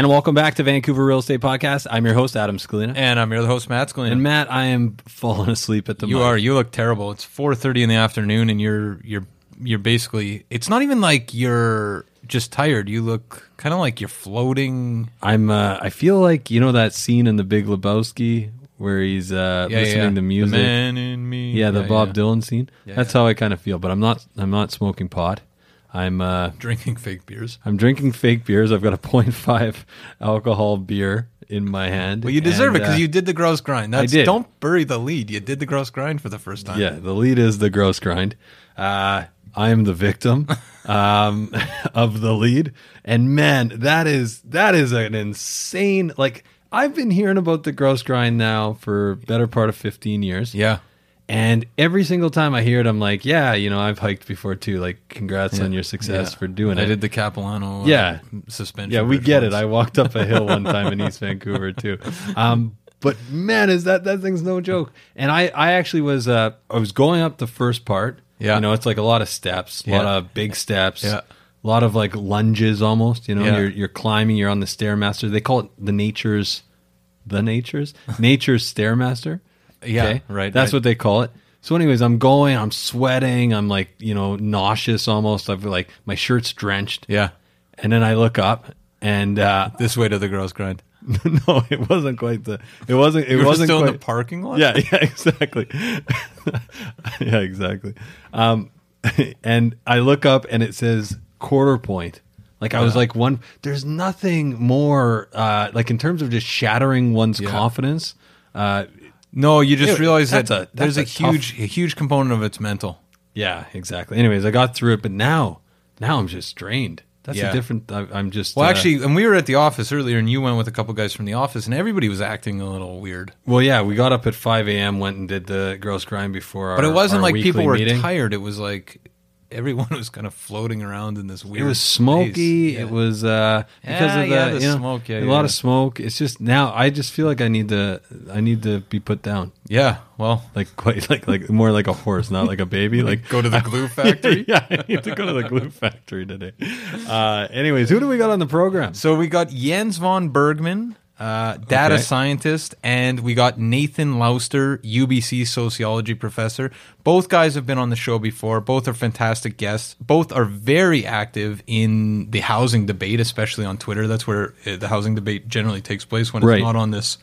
And welcome back to Vancouver Real Estate Podcast. I'm your host, Adam Scalina. And I'm your host, Matt Scalina. And Matt, I am falling asleep at the moment. You mic. are. You look terrible. It's 4:30 in the afternoon, and you're you're you're basically. It's not even like you're just tired. You look kind of like you're floating. I'm. Uh, I feel like you know that scene in The Big Lebowski where he's uh, Yeah, listening yeah. to music. The man in me. yeah, the Bob Dylan scene. Yeah, That's how I kind of feel. But I'm not. I'm not smoking pot. I'm. Uh, drinking fake beers. I'm drinking fake beers. I've got a 0.5 alcohol beer in my hand. Well, you deserve it because uh, you did the Grouse Grind. That's, did. Don't bury the lead. You did the Grouse Grind for the first time. Yeah, the lead is the Grouse Grind. Uh, I am the victim um, of the lead, and man, that is that is an insane. Like I've been hearing about the Grouse Grind now for better part of fifteen years. Yeah. And every single time I hear it, I'm like, yeah, you know, I've hiked before too. Like, congrats Yeah. on your success Yeah. for doing I it. I did the Capilano. Uh, Yeah. suspension. Yeah, we get it. I walked up a hill one time in East Vancouver too. Um, but man, is that that thing's no joke. And I I actually was uh I was going up the first part. Yeah. you know, it's like a lot of steps, a lot of big steps. Yeah. A lot of like lunges almost, you know, Yeah. you're you're climbing, you're on the stairmaster. They call it the nature's the nature's nature's stairmaster. Yeah, right, That's what they call it. So, anyways, I'm going, I'm sweating, I'm like, you know, nauseous almost. I've like my shirt's drenched. Yeah. And then I look up and uh This way to the Grouse Grind. no, it wasn't quite the. It wasn't. It wasn't still in quite, the parking lot. Yeah, yeah, exactly. yeah, exactly. Um, and I look up and it says quarter point. Like I was like one. There's nothing more uh, like in terms of just shattering one's Yeah. confidence. Uh, No, you just Dude, realize that a- there's a, a tough- huge, a huge component of it's mental. yeah, exactly. Anyways, I got through it, but now, now I'm just drained. That's Yeah. a different. I, I'm just. Well, uh, actually, and we were at the office earlier, and you went with a couple guys from the office, and everybody was acting a little weird. Well, yeah, we got up at 5 a.m. Went and did the Grouse Grind before our. But it wasn't like people were meeting. tired. It was like everyone was kind of floating around in this weird. It was smoky. Yeah. It was uh, because Yeah, of the, yeah, the you know, smoke, yeah, a lot of smoke. It's just now I just feel like I need to I need to be put down, Yeah. Well, like quite like like more like a horse, not like a baby. Like go to the glue factory. yeah, I need to go to the glue factory today. Uh, anyways, who do we got on the program? So we got Jens von Bergmann. Uh, data Okay. scientist, and we got Nathan Lauster, UBC sociology professor. Both guys have been on the show before. Both are fantastic guests. Both are very active in the housing debate, especially on Twitter. That's where uh, the housing debate generally takes place when it's Right. not on this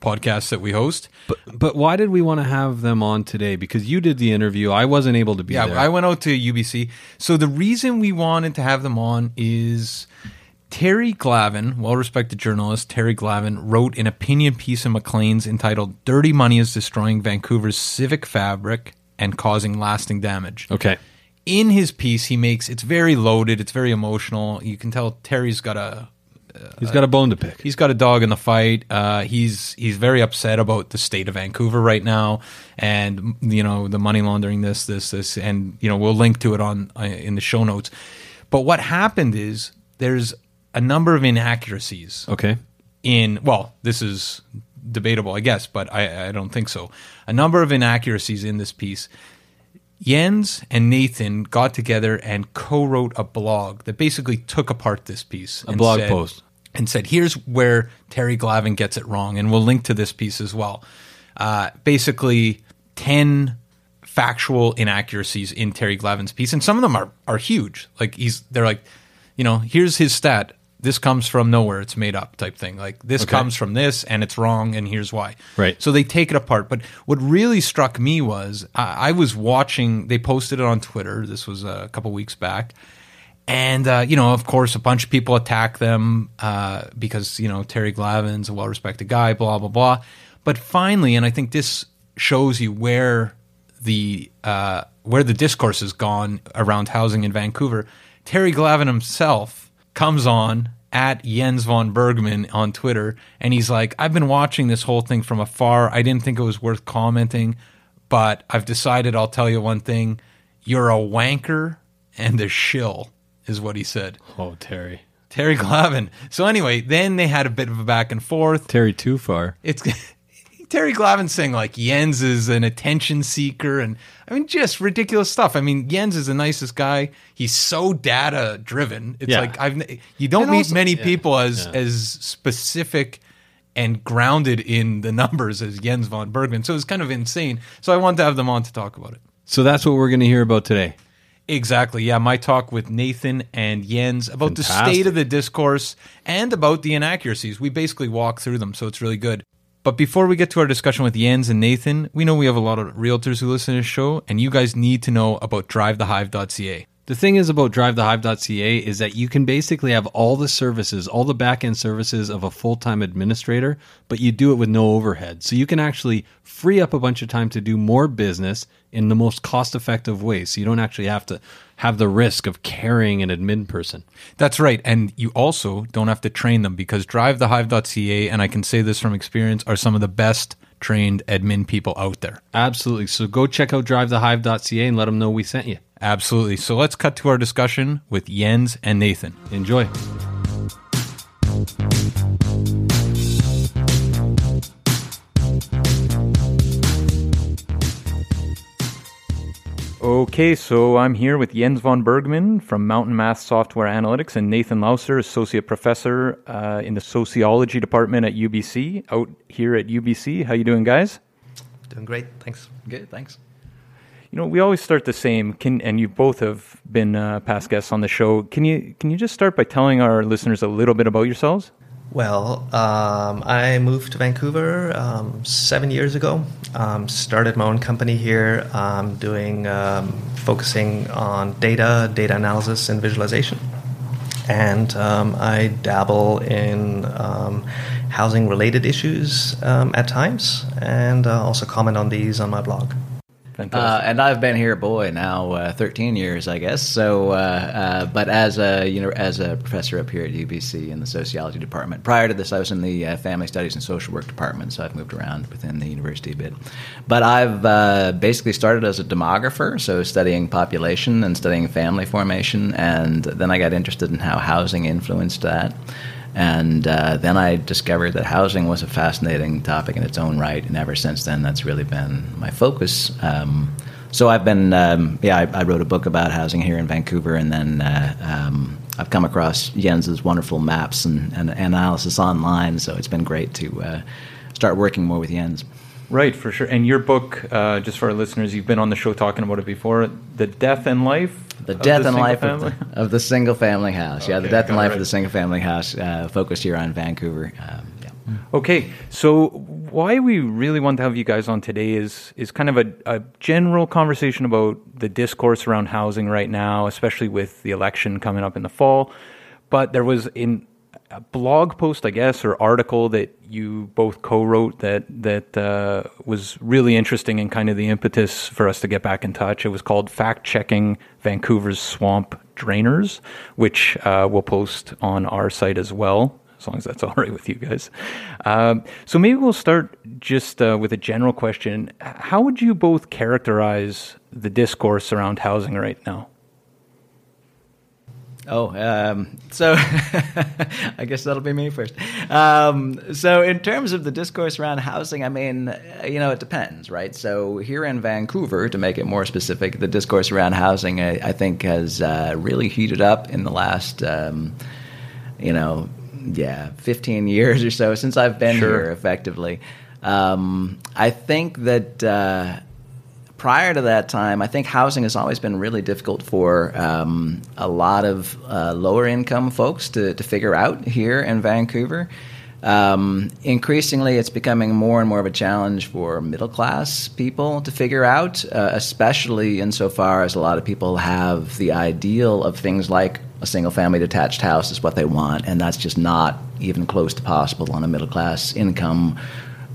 podcast that we host. But but why did we want to have them on today? Because you did the interview. I wasn't able to be Yeah, there. I went out to UBC. So the reason we wanted to have them on is Terry Glavin, well respected journalist Terry Glavin, wrote an opinion piece in Maclean's entitled Dirty Money is Destroying Vancouver's Civic Fabric and Causing Lasting Damage. okay. In his piece, he makes it's very loaded, it's very emotional. You can tell Terry's got a He's got a bone to pick. He's got a dog in the fight. Uh, he's he's very upset about the state of Vancouver right now, and you know the money laundering, this, this, this, and you know we'll link to it on uh, in the show notes. But what happened is there's a number of inaccuracies Okay. in well, this is debatable, I guess, but I, I don't think so. A number of inaccuracies in this piece. Jens and Nathan got together and co-wrote a blog that basically took apart this piece. A blog said- post. and said, "Here's where Terry Glavin gets it wrong," and we'll link to this piece as well. Uh, basically, ten factual inaccuracies in Terry Glavin's piece, and some of them are are huge. Like he's they're like, you know, here's his stat. This comes from nowhere. It's made up type thing. Like this Okay. comes from this, and it's wrong, and here's why. Right. So they take it apart. But what really struck me was I, I was watching. They posted it on Twitter. This was a couple weeks back, and uh, you know, of course, a bunch of people attack them uh, because you know Terry Glavin's a well-respected guy. Blah blah blah. But finally, and I think this shows you where the uh, where the discourse has gone around housing in Vancouver. Terry Glavin himself comes on at Jens von Bergmann on Twitter, and he's like, "I've been watching this whole thing from afar. I didn't think it was worth commenting, but I've decided I'll tell you one thing: you're a wanker and a shill." Is what he said. Oh, Terry. Terry Glavin. So anyway, then they had a bit of a back and forth. Terry too far. It's Terry Glavin saying like Jens is an attention seeker, and I mean just ridiculous stuff. I mean Jens is the nicest guy. He's so data driven. It's Yeah. like I've you don't And meet also- many yeah, people as yeah. as specific and grounded in the numbers as Jens von Bergmann. So it's kind of insane. So I wanted to have them on to talk about it. So that's what we're going to hear about today. Exactly. Yeah, my talk with Nathan and Jens about the state of the discourse and about the inaccuracies. We basically walk through them, so it's really good. But before we get to our discussion with Jens and Nathan, we know we have a lot of realtors who listen to this show, and you guys need to know about drivethehive.ca. The thing is about drivethehive.ca is that you can basically have all the services, all the back end services of a full time administrator, but you do it with no overhead. So you can actually free up a bunch of time to do more business in the most cost effective way. So you don't actually have to have the risk of carrying an admin person. That's right. And you also don't have to train them because drivethehive.ca, and I can say this from experience, are some of the best trained admin people out there. Absolutely. So go check out drivethehive.ca and let them know we sent you. Absolutely. So let's cut to our discussion with Jens and Nathan. Enjoy. Okay, so I'm here with Jens von Bergmann from Mountain Math Software Analytics and Nathan Lauster, Associate Professor uh, in the Sociology Department at UBC, out here at UBC. How you doing, guys? Doing great. Thanks. Good, thanks. You know, we always start the same. Can and you both have been uh, past guests on the show. Can you can you just start by telling our listeners a little bit about yourselves? Well, um, I moved to Vancouver um, seven years ago. Um, started my own company here, um, doing um, focusing on data, data analysis, and visualization. And um, I dabble in housing-related issues at times, and uh, also comment on these on my blog. Uh, and I've been here, boy, now uh, 13 years, I guess. So, uh, uh, but as a you know, as a professor up here at UBC in the sociology department. Prior to this, I was in the uh, family studies and social work department, so I've moved around within the university a bit. But I've uh, basically started as a demographer, so studying population and studying family formation, and then I got interested in how housing influenced that. And uh, then I discovered that housing was a fascinating topic in its own right, and ever since then, that's really been my focus. Um, so I've been, um, yeah, I, I wrote a book about housing here in Vancouver, and then uh, um, I've come across Jens's wonderful maps and, and analysis online, so it's been great to uh, start working more with Jens. Right, for sure. And your book, uh, just for our listeners, you've been on the show talking about it before. The death and life. The death the and life of the, of the, single family house. Okay, yeah, the death and life right. of the single family house, uh, focused here on Vancouver. Um, yeah. Okay, so why we really want to have you guys on today is is kind of a, a general conversation about the discourse around housing right now, especially with the election coming up in the fall. But there was in blog post, I guess, or article that you both co-wrote that that uh, was really interesting and kind of the impetus for us to get back in touch. It was called "Fact Checking Vancouver's Swamp Drainers," which uh, we'll post on our site as well, as long as that's all right with you guys. Um, so maybe we'll start just uh, with a general question: How would you both characterize the discourse around housing right now? Oh, um, so I guess that'll be me first. Um, so, in terms of the discourse around housing, I mean, you know, it depends, right? So, here in Vancouver, to make it more specific, the discourse around housing, I, I think, has uh, really heated up in the last, um, you know, yeah, 15 years or so since I've been sure. here, effectively. Um, I think that. Uh, prior to that time, I think housing has always been really difficult for um, a lot of uh, lower income folks to, to figure out here in Vancouver. Um, increasingly, it's becoming more and more of a challenge for middle class people to figure out, uh, especially insofar as a lot of people have the ideal of things like a single family detached house is what they want, and that's just not even close to possible on a middle class income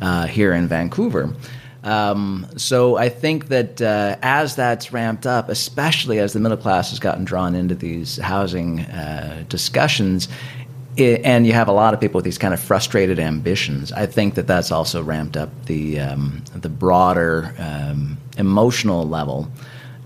uh, here in Vancouver. Um, so I think that uh, as that's ramped up, especially as the middle class has gotten drawn into these housing uh, discussions, it, and you have a lot of people with these kind of frustrated ambitions, I think that that's also ramped up the um, the broader um, emotional level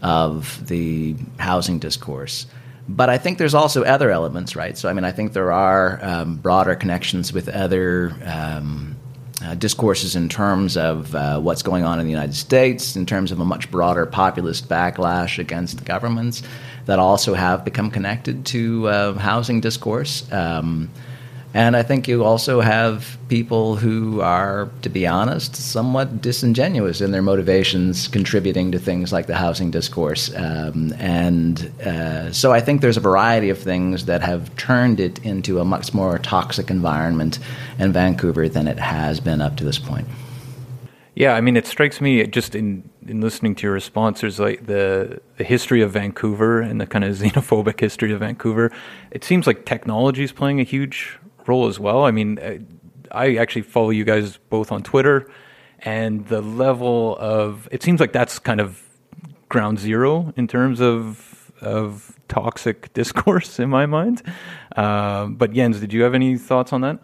of the housing discourse. But I think there's also other elements, right? So I mean, I think there are um, broader connections with other um, uh, discourses in terms of uh, what's going on in the United States, in terms of a much broader populist backlash against governments that also have become connected to uh, housing discourse. Um, and I think you also have people who are, to be honest, somewhat disingenuous in their motivations contributing to things like the housing discourse. Um, and uh, so I think there's a variety of things that have turned it into a much more toxic environment in Vancouver than it has been up to this point. Yeah, I mean, it strikes me just in, in listening to your response, there's like the, the history of Vancouver and the kind of xenophobic history of Vancouver. It seems like technology is playing a huge role as well. I mean, I actually follow you guys both on Twitter, and the level of it seems like that's kind of ground zero in terms of of toxic discourse in my mind. Uh, but Jens, did you have any thoughts on that?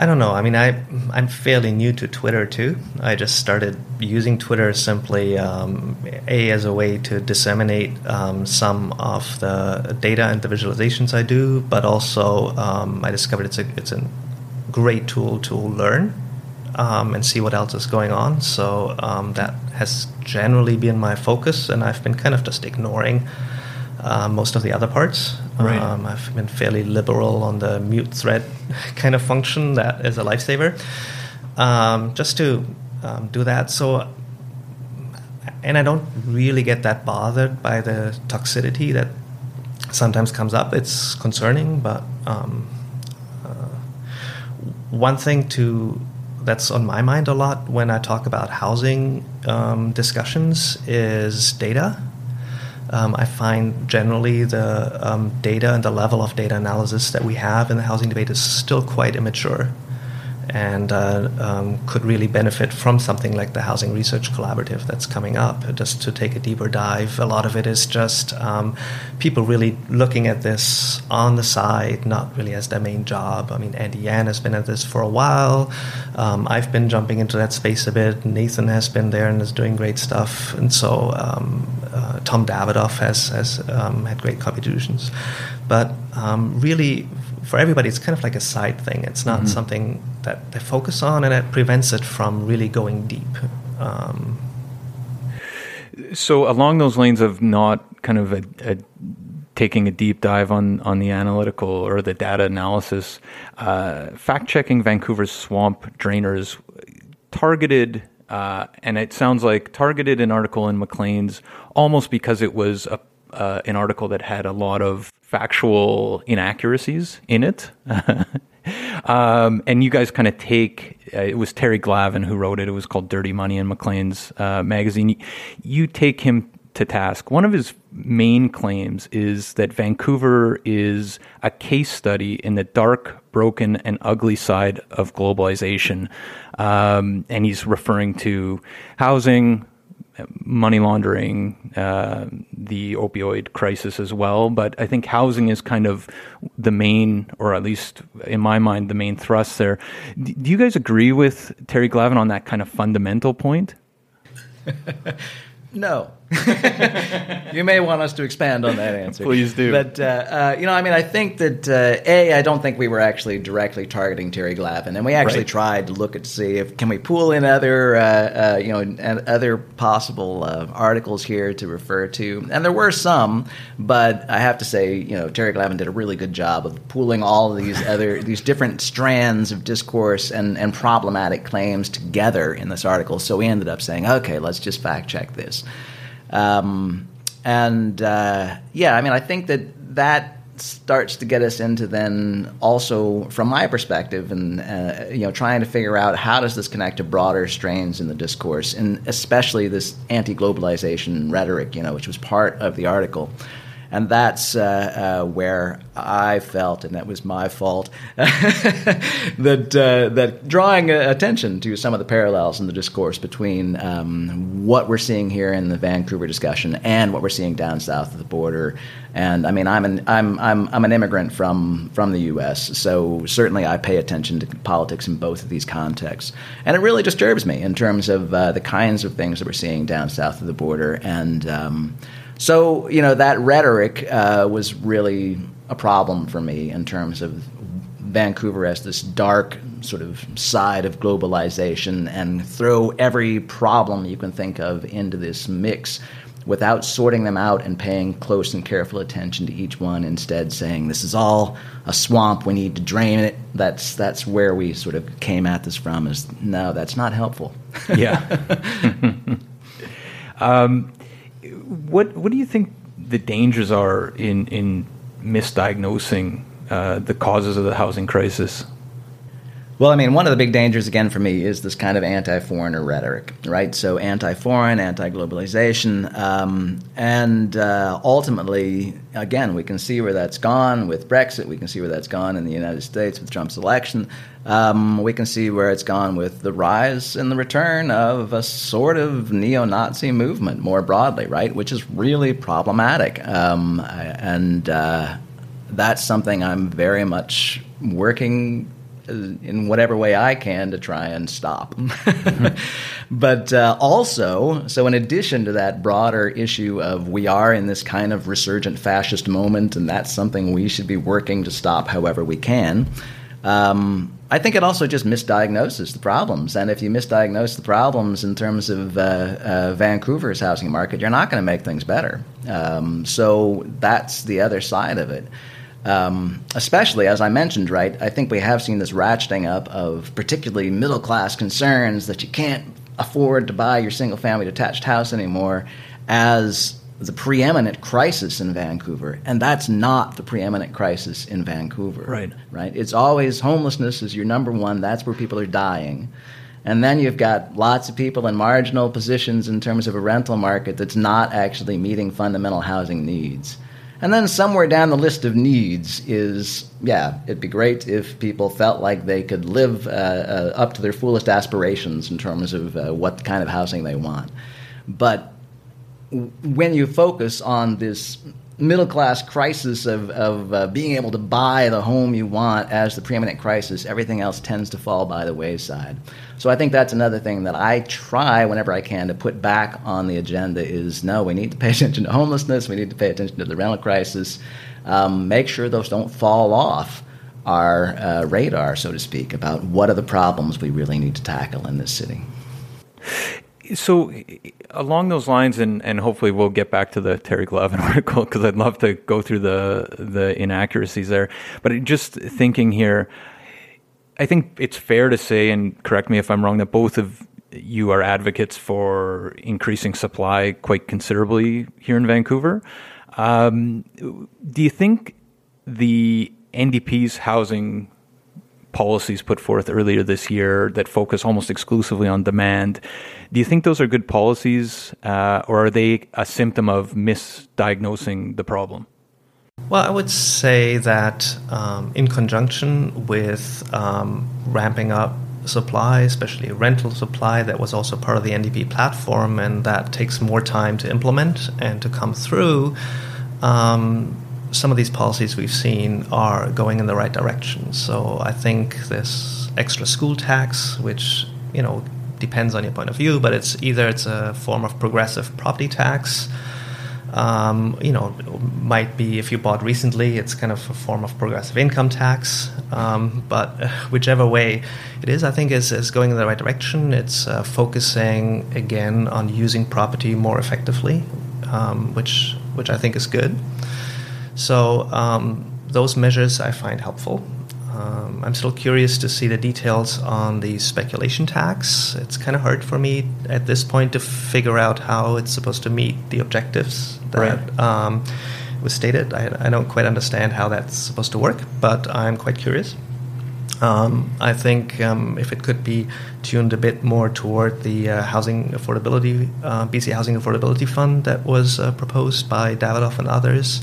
I don't know. I mean, I I'm fairly new to Twitter too. I just started using Twitter simply um, a as a way to disseminate um, some of the data and the visualizations I do, but also um, I discovered it's a it's a great tool to learn um, and see what else is going on. So um, that has generally been my focus, and I've been kind of just ignoring uh, most of the other parts. Right. Um, I've been fairly liberal on the mute thread kind of function that is a lifesaver. Um, just to um, do that. So, and I don't really get that bothered by the toxicity that sometimes comes up. It's concerning, but um, uh, one thing to that's on my mind a lot when I talk about housing um, discussions is data um, I find generally the um, data and the level of data analysis that we have in the housing debate is still quite immature and uh, um, could really benefit from something like the Housing Research Collaborative that's coming up. Just to take a deeper dive, a lot of it is just um, people really looking at this on the side, not really as their main job. I mean, Andy Yan has been at this for a while. Um, I've been jumping into that space a bit. Nathan has been there and is doing great stuff. And so um, uh, Tom Davidoff has, has um, had great contributions. But um, really, for everybody, it's kind of like a side thing. It's not mm-hmm. something that they focus on, and it prevents it from really going deep. Um, so, along those lanes of not kind of a, a taking a deep dive on on the analytical or the data analysis. Uh, fact checking Vancouver's swamp drainers targeted. Uh, and it sounds like targeted an article in Maclean's almost because it was a, uh, an article that had a lot of factual inaccuracies in it. um, and you guys kind of take uh, it was Terry Glavin who wrote it. It was called Dirty Money in Maclean's uh, magazine. You take him to task. One of his main claims is that Vancouver is a case study in the dark, broken, and ugly side of globalization. Um, and he's referring to housing, money laundering, uh, the opioid crisis as well. But I think housing is kind of the main, or at least in my mind, the main thrust there. Do you guys agree with Terry Glavin on that kind of fundamental point? No. you may want us to expand on that answer. Please do. But, uh, uh, you know, I mean, I think that, uh, A, I don't think we were actually directly targeting Terry Glavin. And we actually right. tried to look at see if can we pull in other, uh, uh, you know, and other possible uh, articles here to refer to. And there were some, but I have to say, you know, Terry Glavin did a really good job of pooling all of these other, these different strands of discourse and, and problematic claims together in this article. So we ended up saying, okay, let's just fact check this. Um, and uh, yeah, I mean, I think that that starts to get us into then also from my perspective and uh, you know trying to figure out how does this connect to broader strains in the discourse and especially this anti-globalization rhetoric you know which was part of the article and that's uh, uh, where I felt, and that was my fault, that uh, that drawing attention to some of the parallels in the discourse between um, what we're seeing here in the Vancouver discussion and what we're seeing down south of the border. And I mean, I'm an I'm I'm I'm an immigrant from from the U.S., so certainly I pay attention to politics in both of these contexts, and it really disturbs me in terms of uh, the kinds of things that we're seeing down south of the border and. Um, so, you know, that rhetoric uh, was really a problem for me in terms of Vancouver as this dark sort of side of globalization and throw every problem you can think of into this mix without sorting them out and paying close and careful attention to each one instead saying this is all a swamp. We need to drain it. That's that's where we sort of came at this from is no that's not helpful. Yeah. Um, what what do you think the dangers are in in misdiagnosing uh, the causes of the housing crisis? Well, I mean, one of the big dangers, again, for me, is this kind of anti foreigner rhetoric, right? So, anti foreign, anti globalization. Um, and uh, ultimately, again, we can see where that's gone with Brexit. We can see where that's gone in the United States with Trump's election. Um, we can see where it's gone with the rise and the return of a sort of neo Nazi movement more broadly, right? Which is really problematic. Um, and uh, that's something I'm very much working in whatever way I can to try and stop. but uh, also, so in addition to that broader issue of we are in this kind of resurgent fascist moment, and that's something we should be working to stop however we can. Um, I think it also just misdiagnoses the problems. And if you misdiagnose the problems in terms of uh, uh, Vancouver's housing market, you're not going to make things better. Um, so that's the other side of it. Um, especially as I mentioned, right? I think we have seen this ratcheting up of particularly middle class concerns that you can't afford to buy your single family detached house anymore as the preeminent crisis in Vancouver, and that's not the preeminent crisis in Vancouver. Right. Right. It's always homelessness is your number one. That's where people are dying. And then you've got lots of people in marginal positions in terms of a rental market that's not actually meeting fundamental housing needs. And then somewhere down the list of needs is, yeah, it'd be great if people felt like they could live uh, uh, up to their fullest aspirations in terms of uh, what kind of housing they want. But when you focus on this middle class crisis of, of uh, being able to buy the home you want as the preeminent crisis, everything else tends to fall by the wayside. So I think that's another thing that I try whenever I can to put back on the agenda is no, we need to pay attention to homelessness, we need to pay attention to the rental crisis, um, make sure those don't fall off our uh, radar, so to speak, about what are the problems we really need to tackle in this city so along those lines, and, and hopefully we'll get back to the Terry Glavin article because I'd love to go through the the inaccuracies there. But just thinking here, I think it's fair to say, and correct me if I'm wrong, that both of you are advocates for increasing supply quite considerably here in Vancouver. Um, do you think the NDP's housing policies put forth earlier this year that focus almost exclusively on demand. Do you think those are good policies, uh, or are they a symptom of misdiagnosing the problem? Well, I would say that um, in conjunction with um, ramping up supply, especially rental supply, that was also part of the NDP platform, and that takes more time to implement and to come through. Um, some of these policies we've seen are going in the right direction. So I think this extra school tax, which you know depends on your point of view, but it's either it's a form of progressive property tax. Um, you know, might be if you bought recently, it's kind of a form of progressive income tax. Um, but whichever way it is, I think is, is going in the right direction. It's uh, focusing again on using property more effectively, um, which which I think is good. So um, those measures I find helpful. Um, I'm still curious to see the details on the speculation tax. It's kind of hard for me at this point to figure out how it's supposed to meet the objectives that right. um, was stated. I, I, don't quite understand how that's supposed to work, but I'm quite curious. Um, I think um, if it could be tuned a bit more toward the uh, housing affordability, uh, BC Housing Affordability Fund that was uh, proposed by Davidoff and others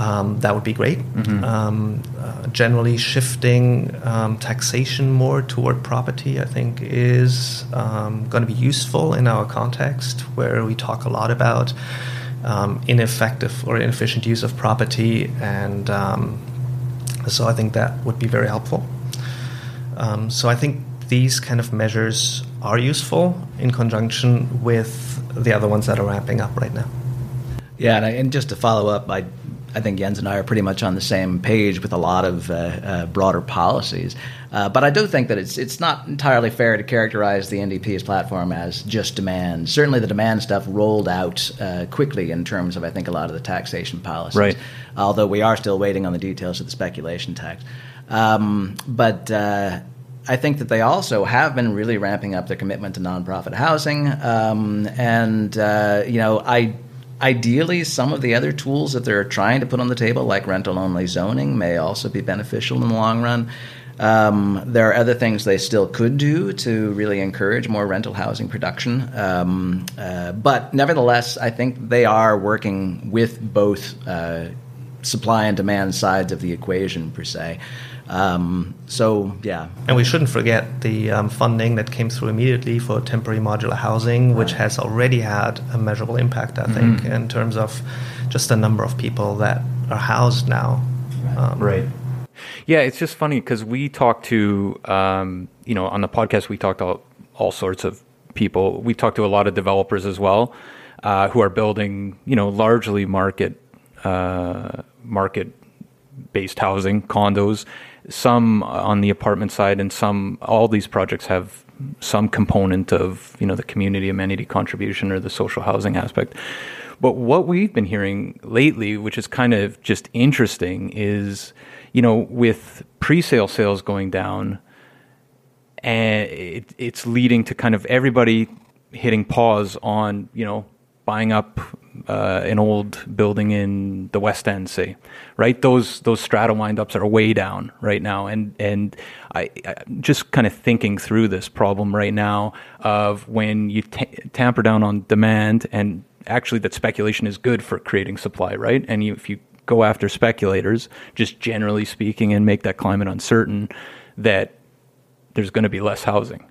um, that would be great. Mm-hmm. Um, uh, generally, shifting um, taxation more toward property, I think, is um, going to be useful in our context where we talk a lot about um, ineffective or inefficient use of property. And um, so I think that would be very helpful. so I think these kind of measures are useful in conjunction with the other ones that are ramping up right now. Yeah, and, I, and just to follow up, I I think Jens and I are pretty much on the same page with a lot of uh, uh, broader policies. Uh, but I do think that it's it's not entirely fair to characterize the NDP's platform as just demand. Certainly, the demand stuff rolled out uh, quickly in terms of I think a lot of the taxation policies. Right. Although we are still waiting on the details of the speculation tax. Um, but uh, I think that they also have been really ramping up their commitment to nonprofit housing, um, and uh, you know I Ideally, some of the other tools that they're trying to put on the table, like rental only zoning, may also be beneficial in the long run. Um, there are other things they still could do to really encourage more rental housing production. Um, uh, but nevertheless, I think they are working with both uh, supply and demand sides of the equation, per se. Um, so yeah, and we shouldn't forget the um, funding that came through immediately for temporary modular housing, which has already had a measurable impact, I think, mm-hmm. in terms of just the number of people that are housed now. Right. Um, right. Yeah, it's just funny because we talked to, um, you know, on the podcast we talked to all sorts of people. We talked to a lot of developers as well, uh, who are building, you know, largely market uh, market based housing condos some on the apartment side and some all these projects have some component of you know the community amenity contribution or the social housing aspect. But what we've been hearing lately which is kind of just interesting is you know with pre-sale sales going down and it, it's leading to kind of everybody hitting pause on you know buying up uh, an old building in the West End, say, right? Those those strata windups are way down right now, and and I, I just kind of thinking through this problem right now of when you t- tamper down on demand, and actually that speculation is good for creating supply, right? And you, if you go after speculators, just generally speaking, and make that climate uncertain, that there's going to be less housing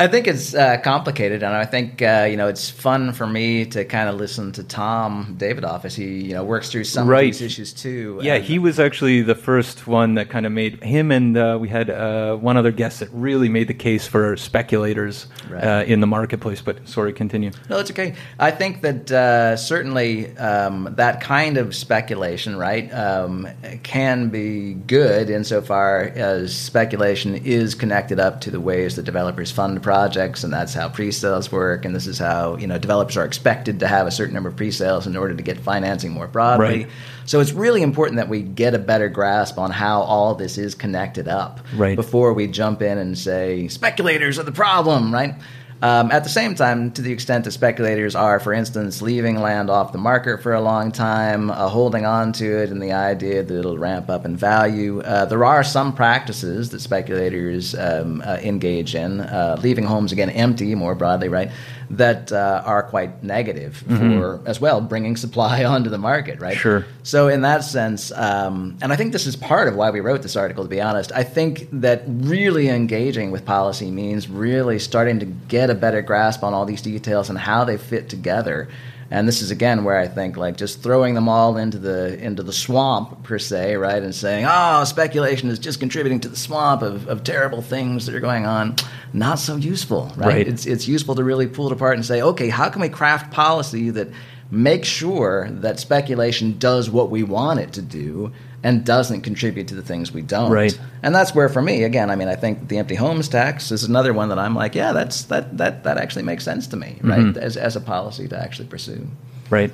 I think it's uh, complicated, and I think uh, you know it's fun for me to kind of listen to Tom Davidoff as he you know works through some right. of these issues too. Yeah, and, he was actually the first one that kind of made him, and uh, we had uh, one other guest that really made the case for speculators right. Uh, in the marketplace. But sorry, continue. No, it's okay. I think that uh, certainly um, that kind of speculation, right, um, can be good insofar as speculation is connected up to the ways that developers fund projects, and that's how pre-sales work, and this is how you know developers are expected to have a certain number of pre-sales in order to get financing more broadly. Right. So it's really important that we get a better grasp on how all this is connected up Right. before we jump in and say speculators are the problem, right? Um, at the same time, to the extent that speculators are, for instance, leaving land off the market for a long time, uh, holding on to it, and the idea that it'll ramp up in value, uh, there are some practices that speculators um, uh, engage in, uh, leaving homes again empty more broadly, right? That uh, are quite negative for as well, bringing supply onto the market, right? Sure. So in that sense, um, and I think this is part of why we wrote this article. To be honest, I think that really engaging with policy means really starting to get a better grasp on all these details and how they fit together. And this is again where I think like just throwing them all into the into the swamp per se, right, and saying, "Oh, speculation is just contributing to the swamp of, of terrible things that are going on," not so useful, right? Right. It's it's useful to really pull it apart and say, "Okay, how can we craft policy that makes sure that speculation does what we want it to do and doesn't contribute to the things we don't. Right. And that's where for me, again, I mean, I think the empty homes tax is another one that I'm like, yeah, that's that that that actually makes sense to me, right? As as a policy to actually pursue. Right.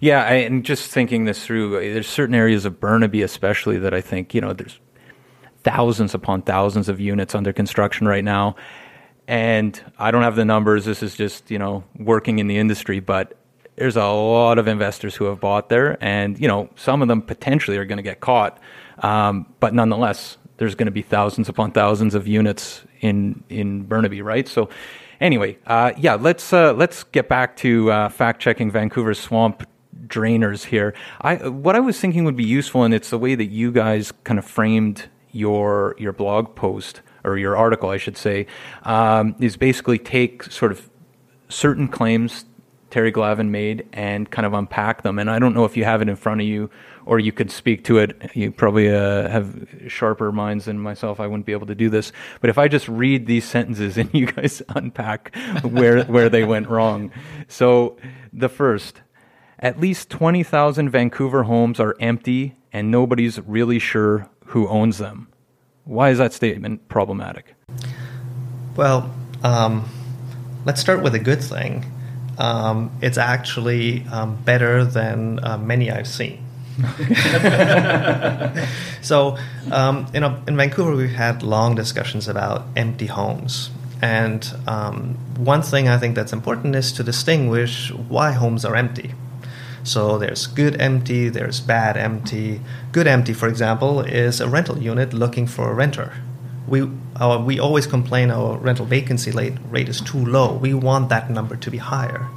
Yeah, I, and just thinking this through, uh, there's certain areas of Burnaby, especially, that I think you know there's thousands upon thousands of units under construction right now, and I don't have the numbers. This is just you know working in the industry, but there's a lot of investors who have bought there, and you know some of them potentially are going to get caught, um, but nonetheless, there's going to be thousands upon thousands of units in in Burnaby, right? So. Anyway, uh, yeah, let's uh, let's get back to uh, fact checking Vancouver's swamp drainers here. I what I was thinking would be useful, and it's the way that you guys kind of framed your your blog post or your article, I should say, um, is basically take sort of certain claims Terry Glavin made and kind of unpack them. And I don't know if you have it in front of you or you could speak to it. You probably uh, have sharper minds than myself. I wouldn't be able to do this. But if I just read these sentences and you guys unpack where where they went wrong. So the first, at least 20,000 Vancouver homes are empty and nobody's really sure who owns them. Why is that statement problematic? Well, um, let's start with a good thing. Um, it's actually um, better than uh, many I've seen. so, um, you know, in Vancouver, we've had long discussions about empty homes. And um, one thing I think that's important is to distinguish why homes are empty. So there's good empty, there's bad empty. Good empty, for example, is a rental unit looking for a renter. We, our, we always complain our rental vacancy rate, rate is too low. We want that number to be higher.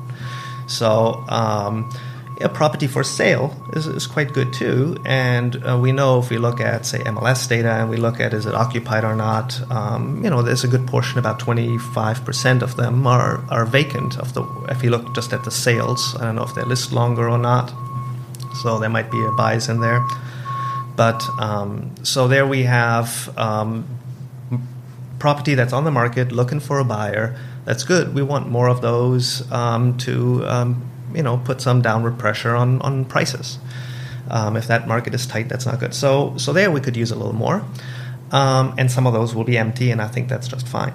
So um, a property for sale is, is quite good too. And uh, we know if we look at, say, MLS data and we look at is it occupied or not, um, you know, there's a good portion, about 25% of them are, are vacant. Of the, if you look just at the sales, I don't know if they list longer or not. So there might be a bias in there. But um, so there we have um, property that's on the market looking for a buyer. That's good. We want more of those um, to um, you know put some downward pressure on on prices. Um, if that market is tight, that's not good. So so there we could use a little more, um, and some of those will be empty, and I think that's just fine.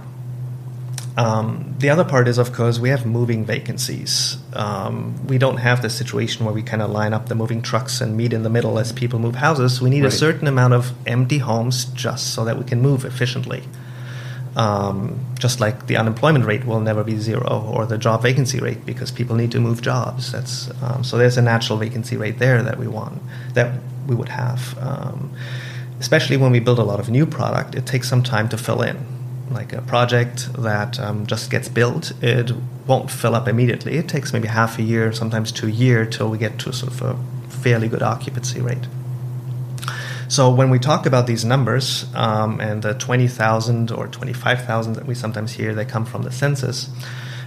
Um, the other part is, of course, we have moving vacancies. Um, we don't have the situation where we kind of line up the moving trucks and meet in the middle as people move houses. We need Right. a certain amount of empty homes just so that we can move efficiently. Um, just like the unemployment rate will never be zero or the job vacancy rate because people need to move jobs. That's um, so there's a natural vacancy rate there that we want that we would have. Um, especially when we build a lot of new product, it takes some time to fill in. Like a project that um, just gets built, it won't fill up immediately. It takes maybe half a year, sometimes two year, till we get to sort of a fairly good occupancy rate. So when we talk about these numbers um, and the 20,000 or 25,000 that we sometimes hear, they come from the census.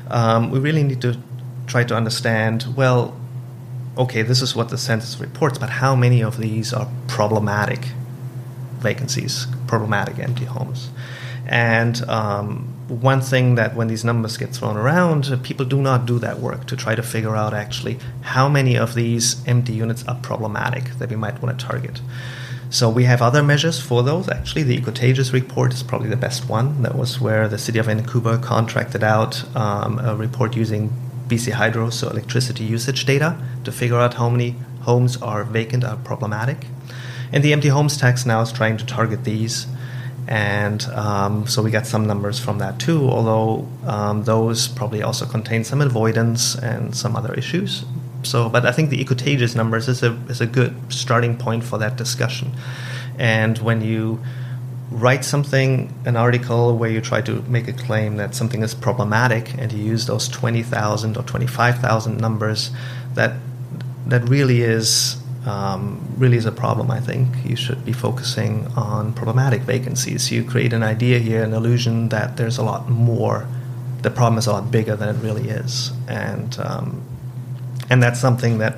Um, we really need to try to understand. Well, okay, this is what the census reports, but how many of these are problematic vacancies, problematic empty homes? And um, one thing that when these numbers get thrown around, uh, people do not do that work to try to figure out actually how many of these empty units are problematic that we might want to target. So we have other measures for those. Actually, the Ecotagious report is probably the best one. That was where the city of Vancouver contracted out um, a report using BC Hydro, so electricity usage data, to figure out how many homes are vacant or problematic. And the empty homes tax now is trying to target these. And um, so we got some numbers from that too, although um, those probably also contain some avoidance and some other issues. So, but I think the Ecotagious numbers is a is a good starting point for that discussion. And when you write something, an article where you try to make a claim that something is problematic, and you use those twenty thousand or twenty five thousand numbers, that that really is um, really is a problem. I think you should be focusing on problematic vacancies. You create an idea here, an illusion that there's a lot more. The problem is a lot bigger than it really is, and um, and that's something that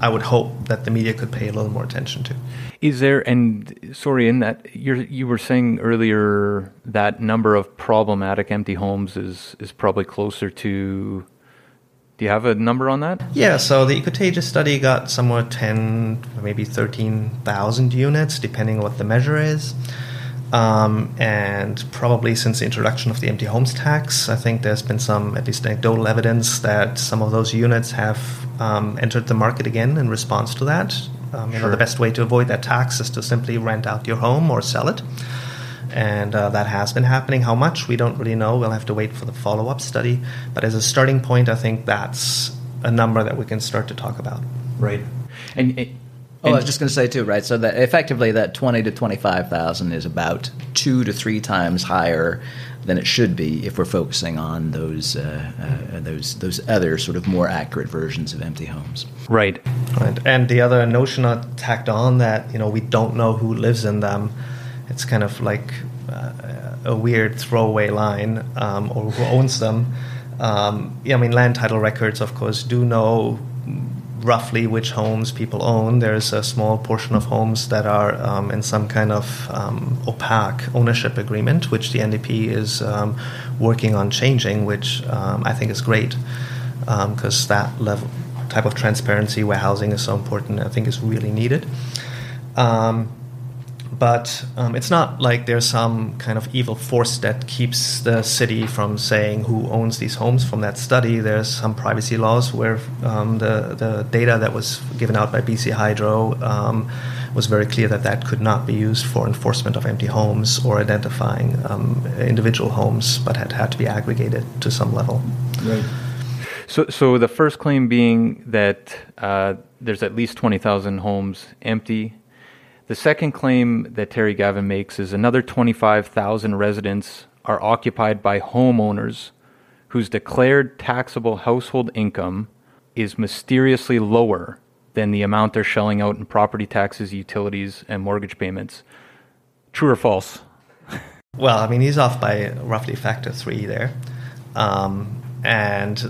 I would hope that the media could pay a little more attention to. Is there and sorry in that you you were saying earlier that number of problematic empty homes is is probably closer to do you have a number on that? Yeah, so the Ecotagious study got somewhere 10, maybe 13,000 units, depending on what the measure is. Um, and probably since the introduction of the empty homes tax, I think there's been some, at least anecdotal evidence, that some of those units have um, entered the market again in response to that. Um, you sure. know, the best way to avoid that tax is to simply rent out your home or sell it. And uh, that has been happening. How much, we don't really know. We'll have to wait for the follow up study. But as a starting point, I think that's a number that we can start to talk about. Right. And, and Oh, I was just going to say too, right? So that effectively that twenty to twenty five thousand is about two to three times higher than it should be if we're focusing on those uh, uh, those those other sort of more accurate versions of empty homes. Right. Right. And the other notion I tacked on that you know we don't know who lives in them. It's kind of like uh, a weird throwaway line, um, or who owns them. Um, yeah, I mean, land title records, of course, do know roughly which homes people own. There's a small portion of homes that are um, in some kind of um, opaque ownership agreement, which the NDP is um, working on changing, which um, I think is great because um, that level type of transparency where housing is so important, I think, is really needed. But um, it's not like there's some kind of evil force that keeps the city from saying who owns these homes from that study. There's some privacy laws where um, the, the data that was given out by BC Hydro um, was very clear that that could not be used for enforcement of empty homes or identifying um, individual homes, but had had to be aggregated to some level. Right. So, so the first claim being that uh, there's at least 20,000 homes empty the second claim that Terry Glavin makes is another 25,000 residents are occupied by homeowners whose declared taxable household income is mysteriously lower than the amount they're shelling out in property taxes, utilities, and mortgage payments. True or false? well, I mean, he's off by roughly factor three there. Um, and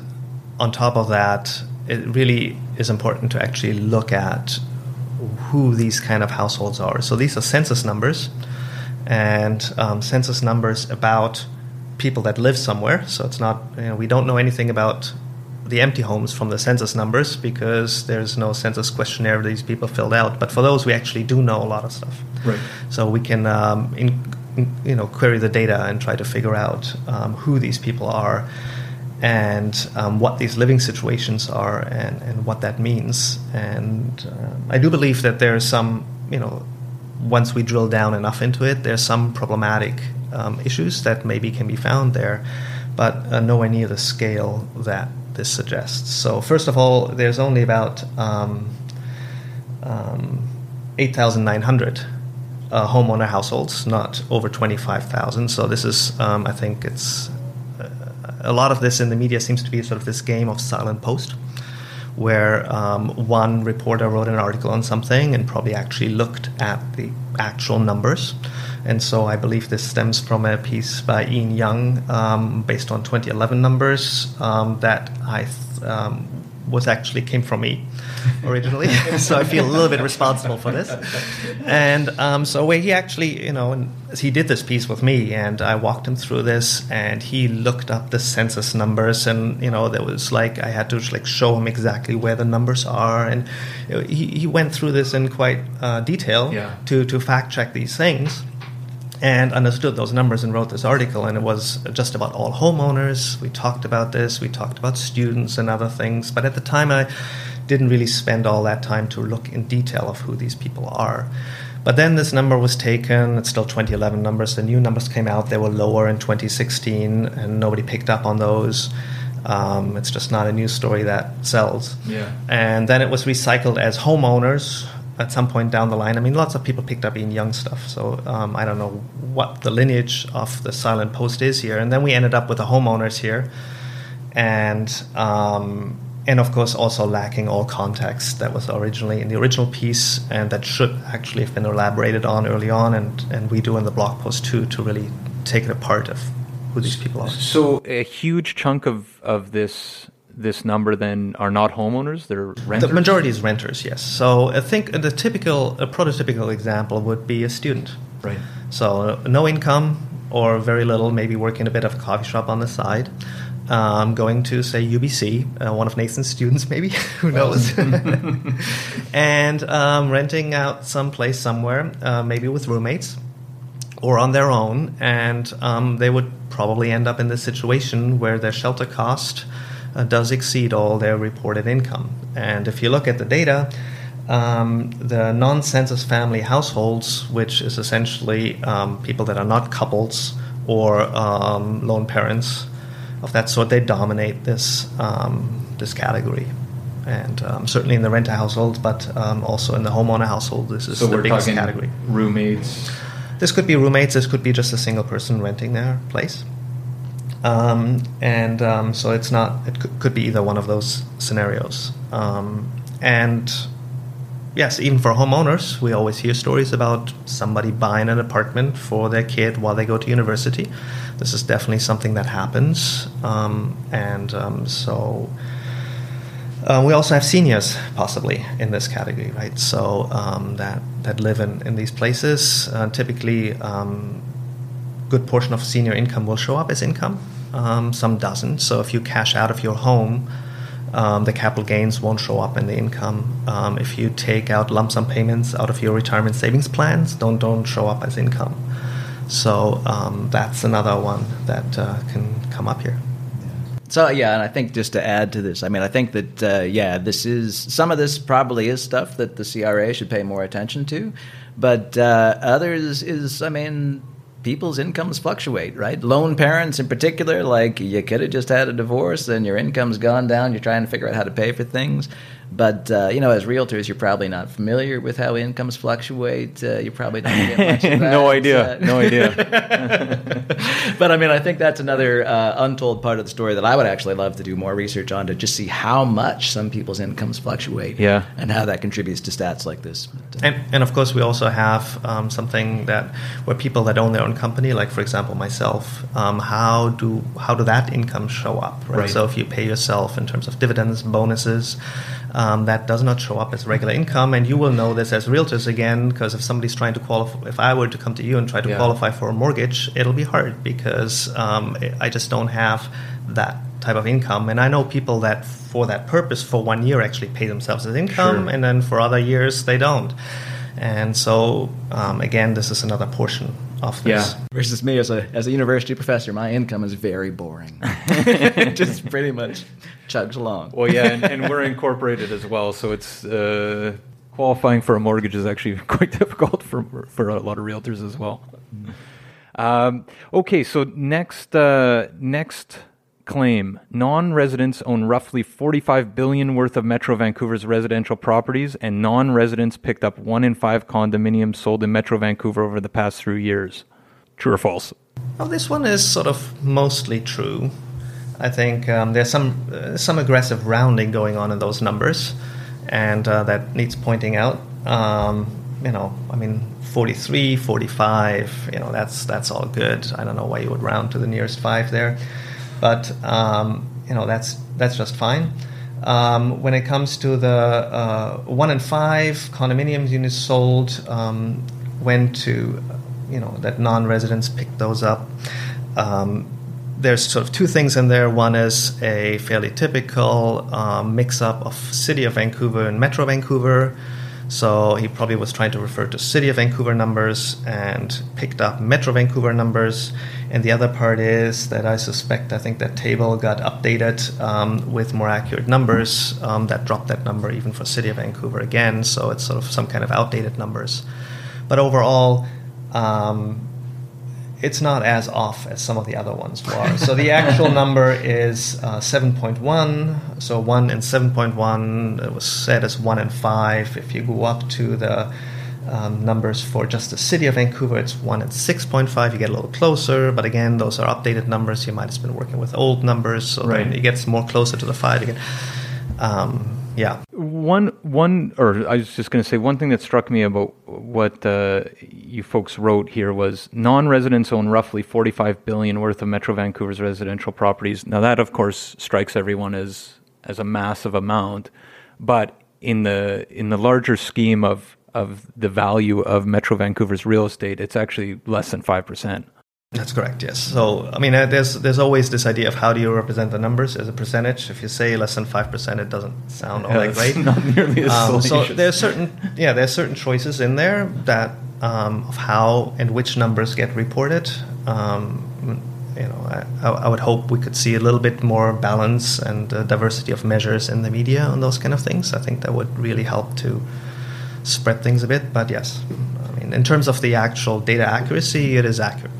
on top of that, it really is important to actually look at who these kind of households are. So these are census numbers, and um, census numbers about people that live somewhere. So it's not you know, we don't know anything about the empty homes from the census numbers because there's no census questionnaire these people filled out. But for those, we actually do know a lot of stuff. Right. So we can um, in, you know query the data and try to figure out um, who these people are and um, what these living situations are and, and what that means. And uh, I do believe that there's some, you know, once we drill down enough into it, there's some problematic um, issues that maybe can be found there, but uh, nowhere near the scale that this suggests. So, first of all, there's only about um, um 8,900 uh, homeowner households, not over 25,000. So, this is, um, I think it's a lot of this in the media seems to be sort of this game of silent post, where um, one reporter wrote an article on something and probably actually looked at the actual numbers. And so I believe this stems from a piece by Ian Young um, based on 2011 numbers um, that I th- um, was actually came from me originally, so I feel a little bit responsible for this. And um, so where he actually, you know, and he did this piece with me, and I walked him through this, and he looked up the census numbers, and you know, there was like I had to like show him exactly where the numbers are, and he he went through this in quite uh, detail Yeah. to to fact check these things and understood those numbers and wrote this article and it was just about all homeowners. We talked about this. We talked about students and other things. But at the time i didn't really spend all that time to look in detail of who these people are. But then this number was taken. It's still 2011 numbers. The new numbers came out. They were lower in 2016 and nobody picked up on those. Um, it's just not a news story that sells. Yeah. and then it was recycled as homeowners at some point down the line. I mean, lots of people picked up Ian Young stuff, so um, I don't know what the lineage of the silent post is here. And then we ended up with the homeowners here, and um, and of course also lacking all context that was originally in the original piece, and that should actually have been elaborated on early on, and and we do in the blog post too to really take it apart of who these people are. So a huge chunk of of this this number then are not homeowners; they're renters. The majority is renters, yes. So I think the typical, a prototypical example would be a student. Right. So uh, no income or very little, maybe working a bit of a coffee shop on the side. Um, going to say UBC, uh, one of Nathan's students, maybe who knows, and um, renting out some place somewhere, uh, maybe with roommates or on their own, and um, they would probably end up in this situation where their shelter cost does exceed all their reported income. And if you look at the data, um, the non census family households, which is essentially um, people that are not couples or um, lone parents of that sort, they dominate this, um, this category. And um, certainly in the renter household, but um, also in the homeowner household, this is So the biggest category. roommates. This could be roommates. This could be just a single person renting their place. Um, and um, so it's not. It could, be either one of those scenarios. Um, and yes, even for homeowners, we always hear stories about somebody buying an apartment for their kid while they go to university. This is definitely something that happens. Um, and um, so. Uh, we also have seniors possibly in this category, right? So um, that that live in, in these places. Uh, typically, good portion of senior income will show up as income. Um, some doesn't. So if you cash out of your home, um, the capital gains won't show up in the income. Um, if you take out lump sum payments out of your retirement savings plans, don't don't show up as income. So um, that's another one that uh, can come up here. So yeah, and I think just to add to this, I mean, I think that uh, yeah, this is some of this probably is stuff that the CRA should pay more attention to, but uh, others is, I mean, people's incomes fluctuate, right? Lone parents in particular, like you could have just had a divorce and your income's gone down. You're trying to figure out how to pay for things. But uh, you know, as realtors, you're probably not familiar with how incomes fluctuate. Uh, you probably don't get much of that. no idea. No idea. but I mean, I think that's another uh, untold part of the story that I would actually love to do more research on to just see how much some people's incomes fluctuate, Yeah. and how that contributes to stats like this. But, uh, And, and of course, we also have um, something that where people that own their own company, like for example myself, um, how do how do that income show up? Right? Right. So if you pay yourself in terms of dividends, bonuses, um, that does not show up as regular income, and you will know this as realtors again, because if somebody's trying to qualify, if I were to come to you and try to Yeah. qualify for a mortgage, it'll be hard because um, I just don't have that type of income, and I know people that for that purpose for one year actually pay themselves as income, Sure. and then for other years they don't. And so, um, again, this is another portion of this. Yeah. versus me as a as a university professor, my income is very boring. It just pretty much chugs along. Well, yeah, and, and we're incorporated as well, so it's uh, qualifying for a mortgage is actually quite difficult for for a lot of realtors as well. Um, okay, so next uh, next claim: non-residents own roughly 45 billion worth of Metro Vancouver's residential properties, and non-residents picked up one in five condominiums sold in Metro Vancouver over the past three years. True or false? Well, this one is sort of mostly true. I think um, there's some uh, some aggressive rounding going on in those numbers, and uh, that needs pointing out. Um, you know, I mean, 43, 45. You know, that's that's all good. I don't know why you would round to the nearest five there, but um, you know, that's that's just fine. Um, when it comes to the uh, one in five condominiums units sold, um, went to, you know, that non-residents picked those up. Um, there's sort of two things in there. One is a fairly typical um, mix-up of City of Vancouver and Metro Vancouver. So he probably was trying to refer to City of Vancouver numbers and picked up Metro Vancouver numbers. And the other part is that I suspect I think that table got updated um, with more accurate numbers um, that dropped that number even for City of Vancouver again. So it's sort of some kind of outdated numbers. But overall, um, it's not as off as some of the other ones were. so the actual number is uh, 7.1. So 1 and 7.1 was set as 1 and 5. If you go up to the um, numbers for just the city of Vancouver, it's 1 and 6.5. You get a little closer, but again, those are updated numbers. You might have been working with old numbers, so right. then it gets more closer to the 5 again. Um, yeah. One, one, or I was just going to say one thing that struck me about what uh, you folks wrote here was non-residents own roughly 45 billion worth of Metro Vancouver's residential properties. Now that, of course, strikes everyone as as a massive amount, but in the in the larger scheme of of the value of Metro Vancouver's real estate, it's actually less than five percent. That's correct. Yes. So I mean, uh, there's there's always this idea of how do you represent the numbers as a percentage. If you say less than five percent, it doesn't sound all yeah, that great. Not nearly as um, So there's certain yeah there's certain choices in there that um, of how and which numbers get reported. Um, you know, I, I, would hope we could see a little bit more balance and uh, diversity of measures in the media on those kind of things. I think that would really help to spread things a bit. But yes, I mean, in terms of the actual data accuracy, it is accurate.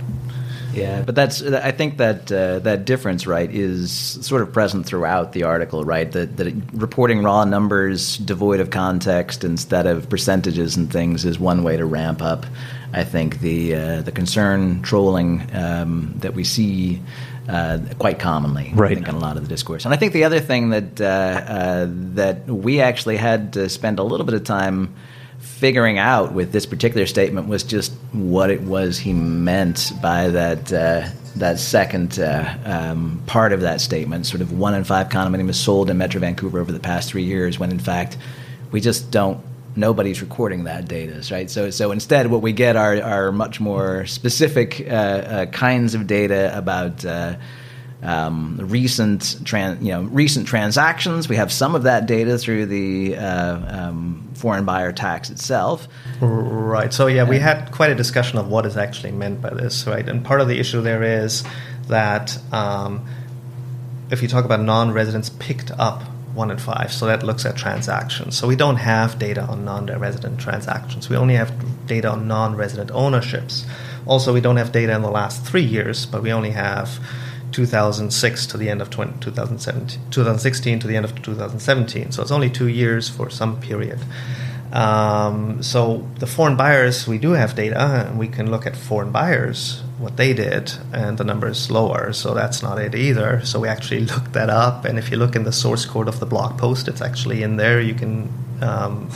Yeah, but that's I think that uh, that difference, right, is sort of present throughout the article, right? That, that reporting raw numbers devoid of context instead of percentages and things is one way to ramp up. I think the uh, the concern trolling um, that we see. Uh, quite commonly, right. I think, in a lot of the discourse. And I think the other thing that uh, uh, that we actually had to spend a little bit of time figuring out with this particular statement was just what it was he meant by that uh, that second uh, um, part of that statement. Sort of one in five condominiums sold in Metro Vancouver over the past three years, when in fact we just don't. Nobody's recording that data, right? So, so instead, what we get are, are much more specific uh, uh kinds of data about uh, um, recent tran- you know recent transactions. We have some of that data through the uh, um, foreign buyer tax itself. Right. So yeah, we had quite a discussion of what is actually meant by this, right? And part of the issue there is that um, if you talk about non-residents picked up one in five, so that looks at transactions. So we don't have data on non-resident transactions. We only have data on non-resident ownerships. Also, we don't have data in the last three years, but we only have 2006 to the end of 20, 2017, 2016 to the end of 2017. So it's only two years for some period. Um, so the foreign buyers, we do have data, and we can look at foreign buyers what they did, and the number is lower. So that's not it either. So we actually looked that up, and if you look in the source code of the blog post, it's actually in there. You can um,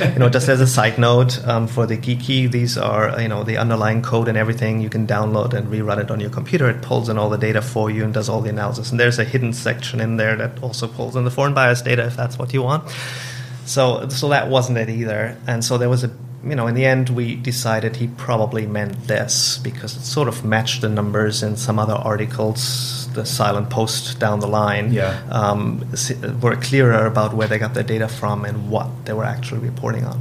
you know, just as a side note um, for the Geekie, these are you know the underlying code and everything. You can download and rerun it on your computer. It pulls in all the data for you and does all the analysis. And there's a hidden section in there that also pulls in the foreign buyers data if that's what you want. So so that wasn't it either. And so there was a you know, in the end, we decided he probably meant this because it sort of matched the numbers in some other articles, the silent post down the line. Yeah. Um, were clearer about where they got their data from and what they were actually reporting on.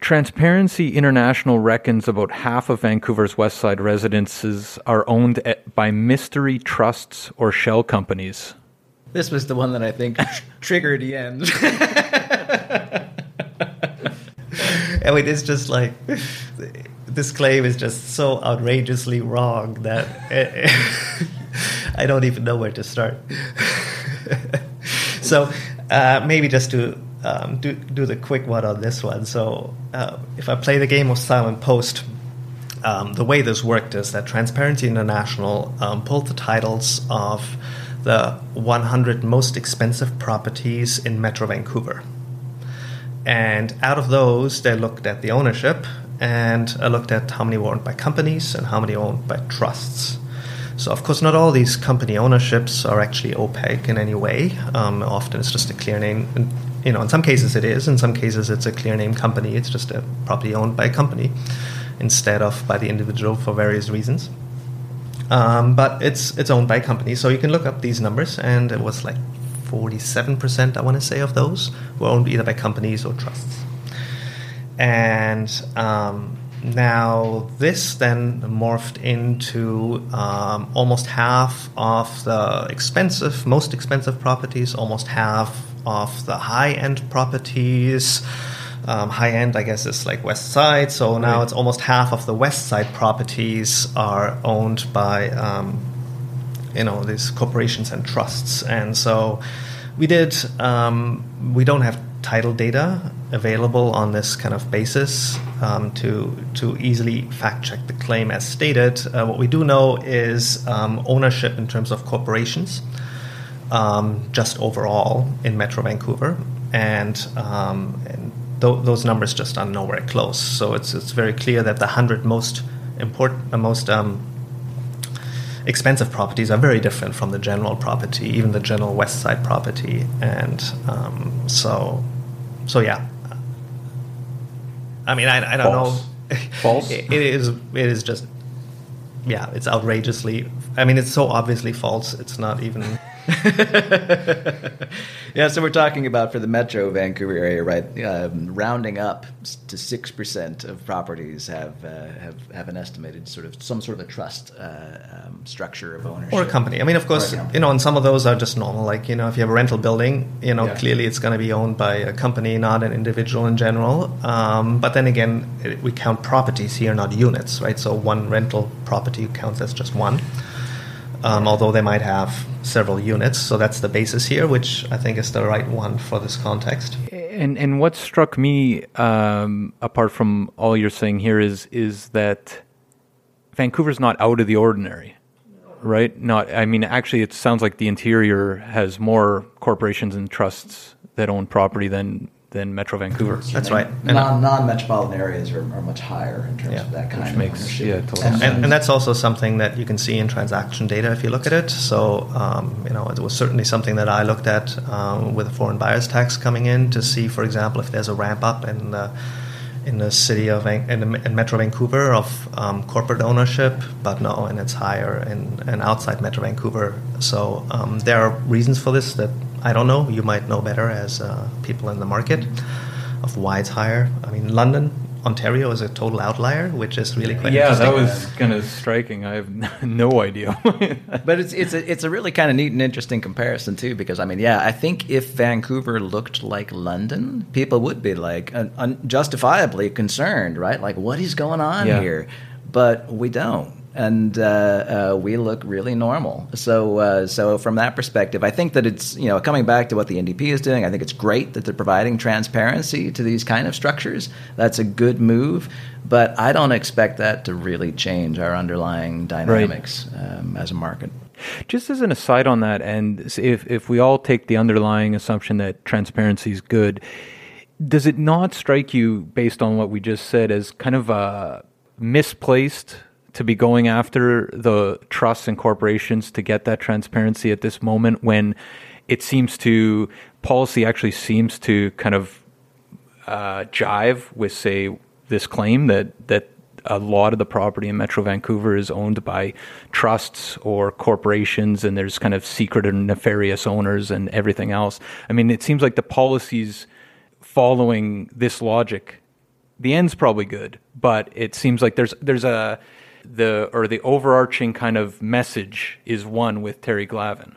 Transparency International reckons about half of Vancouver's West Side residences are owned by mystery trusts or shell companies. This was the one that I think triggered the end. I mean, it's just like this claim is just so outrageously wrong that I don't even know where to start. so uh, maybe just to um, do do the quick one on this one. So uh, if I play the game of silent post. Um, the way this worked is that Transparency International um, pulled the titles of the 100 most expensive properties in Metro Vancouver. And out of those, they looked at the ownership and uh, looked at how many were owned by companies and how many owned by trusts. So, of course, not all these company ownerships are actually opaque in any way. Um, often it's just a clear name. And, you know, in some cases it is. In some cases it's a clear name company. It's just a property owned by a company instead of by the individual for various reasons. Um, but it's it's owned by a company, so you can look up these numbers, and it was like 47%, I want to say, of those were owned either by companies or trusts. And um, now, this then morphed into um, almost half of the expensive, most expensive properties, almost half of the high end properties. Um, high end, I guess, is like West Side. So now it's almost half of the West Side properties are owned by, um, you know, these corporations and trusts. And so we did, um, we don't have title data available on this kind of basis um, to to easily fact check the claim as stated. Uh, what we do know is um, ownership in terms of corporations, um, just overall in Metro Vancouver, and, um, and th- those numbers just are nowhere close. So it's it's very clear that the hundred most important, uh, most um, expensive properties are very different from the general property, even the general West Side property, and um, so so yeah, I mean, I, I don't False. know. False? it it is. It is just. Yeah, it's outrageously. I mean, it's so obviously false. It's not even. yeah, so we're talking about for the Metro Vancouver area, right? Um, rounding up to six percent of properties have uh, have have an estimated sort of some sort of a trust uh, um, structure of ownership or a company. I mean, of course, Or a company. you know, and some of those are just normal. Like, you know, if you have a rental building, you know, Yeah. clearly it's going to be owned by a company, not an individual in general. Um, but then again, we count properties here, not units, right? So one rental property counts as just one, um, although they might have several units. So that's the basis here, which I think is the right one for this context. And and what struck me, um, apart from all you're saying here, is is that Vancouver's not out of the ordinary, right? Not, I mean, actually, it sounds like the interior has more corporations and trusts that own property than than Metro Vancouver. That's right. And- Non non metropolitan areas are, are much higher in terms Yeah. of that kind Which of makes- ownership. yeah, totally And, and, and that's also something that you can see in transaction data if you look at it. So, um, you know, it was certainly something that I looked at um, with the foreign buyers tax coming in to see, for example, if there's a ramp up in the in the city of in, the, in Metro Vancouver of um, corporate ownership, but no, and it's higher in, in outside Metro Vancouver. So um, there are reasons for this that I don't know. You might know better as uh, people in the market of why it's higher. I mean, London, Ontario is a total outlier, which is really quite Yeah, interesting. that was kind of striking. I have no idea. But it's it's a it's a really kind of neat and interesting comparison too, because I mean, yeah, I think if Vancouver looked like London, people would be like un- unjustifiably concerned, right? Like, what is going on Yeah. here? But we don't, and uh, uh, we look really normal. So uh, so from that perspective, I think that it's you know coming back to what the NDP is doing. I think it's great that they're providing transparency to these kind of structures. That's a good move, but I don't expect that to really change our underlying dynamics um, as a market. Just as an aside on that, and if if we all take the underlying assumption that transparency is good, does it not strike you, based on what we just said, as kind of uh, misplaced to be going after the trusts and corporations to get that transparency at this moment when it seems to policy actually seems to kind of uh, jive with, say, this claim that that a lot of the property in Metro Vancouver is owned by trusts or corporations, and there's kind of secret and nefarious owners and everything else. I mean, it seems like the policies following this logic, the end's probably good, but it seems like there's there's a the or the overarching kind of message is one with Terry Glavin.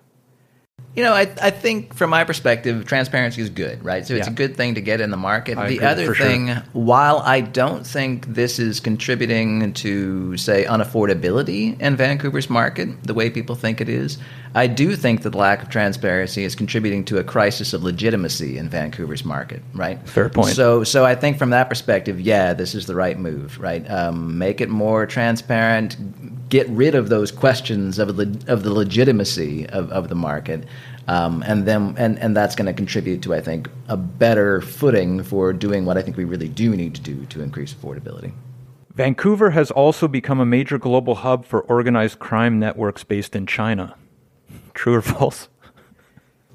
You know, I, I think from my perspective, transparency is good, right? So it's Yeah. a good thing to get in the market. I the agree, other for sure. thing, while I don't think this is contributing to, say, unaffordability in Vancouver's market, the way people think it is, I do think that the lack of transparency is contributing to a crisis of legitimacy in Vancouver's market, right? Fair point. So, so I think from that perspective, yeah, this is the right move, right? Um, make it more transparent, get rid of those questions of the, of the legitimacy of, of the market. Um, and then and, and that's going to contribute to I think a better footing for doing what I think we really do need to do to increase affordability. Vancouver has also become a major global hub for organized crime networks based in China. True or false?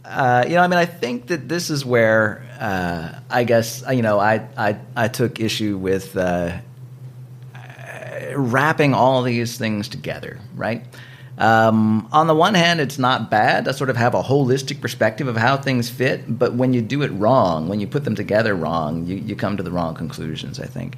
Uh, you know, I mean, I think that this is where uh, I guess you know I I, I took issue with uh, wrapping all these things together, right? Um, on the one hand, it's not bad to sort of have a holistic perspective of how things fit, but when you do it wrong, when you put them together wrong, you, you come to the wrong conclusions, I think.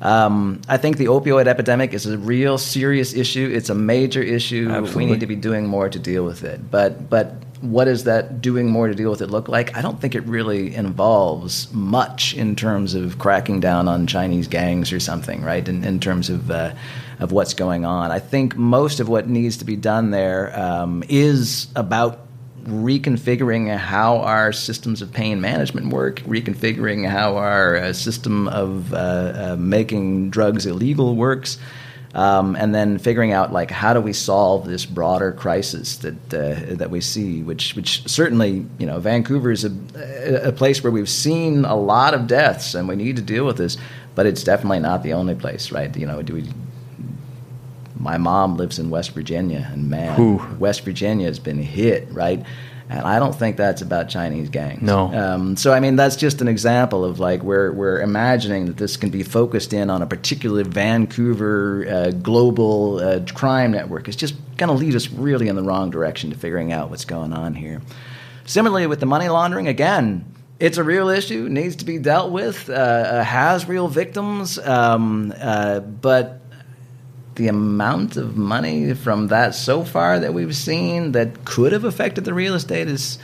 Um, I think the opioid epidemic is a real serious issue. It's a major issue. Absolutely. We need to be doing more to deal with it. But but what does that doing more to deal with it look like? I don't think it really involves much in terms of cracking down on Chinese gangs or something, right? In, in terms of uh, of what's going on, I think most of what needs to be done there um, is about reconfiguring how our systems of pain management work, reconfiguring how our uh, system of uh, uh, making drugs illegal works. Um, and then figuring out like how do we solve this broader crisis that uh, that we see, which which certainly you know Vancouver is a, a place where we've seen a lot of deaths, and we need to deal with this, but it's definitely not the only place, right? You know, do we? My mom lives in West Virginia, and man, Ooh. West Virginia has been hit, right? And I don't think that's about Chinese gangs. No. Um, so I mean, that's just an example of like we're we're imagining that this can be focused in on a particular Vancouver uh, global uh, crime network. It's just going to lead us really in the wrong direction to figuring out what's going on here. Similarly, with the money laundering, again, it's a real issue, needs to be dealt with, uh, uh, has real victims, um, uh, but the amount of money from that so far that we've seen that could have affected the real estate is,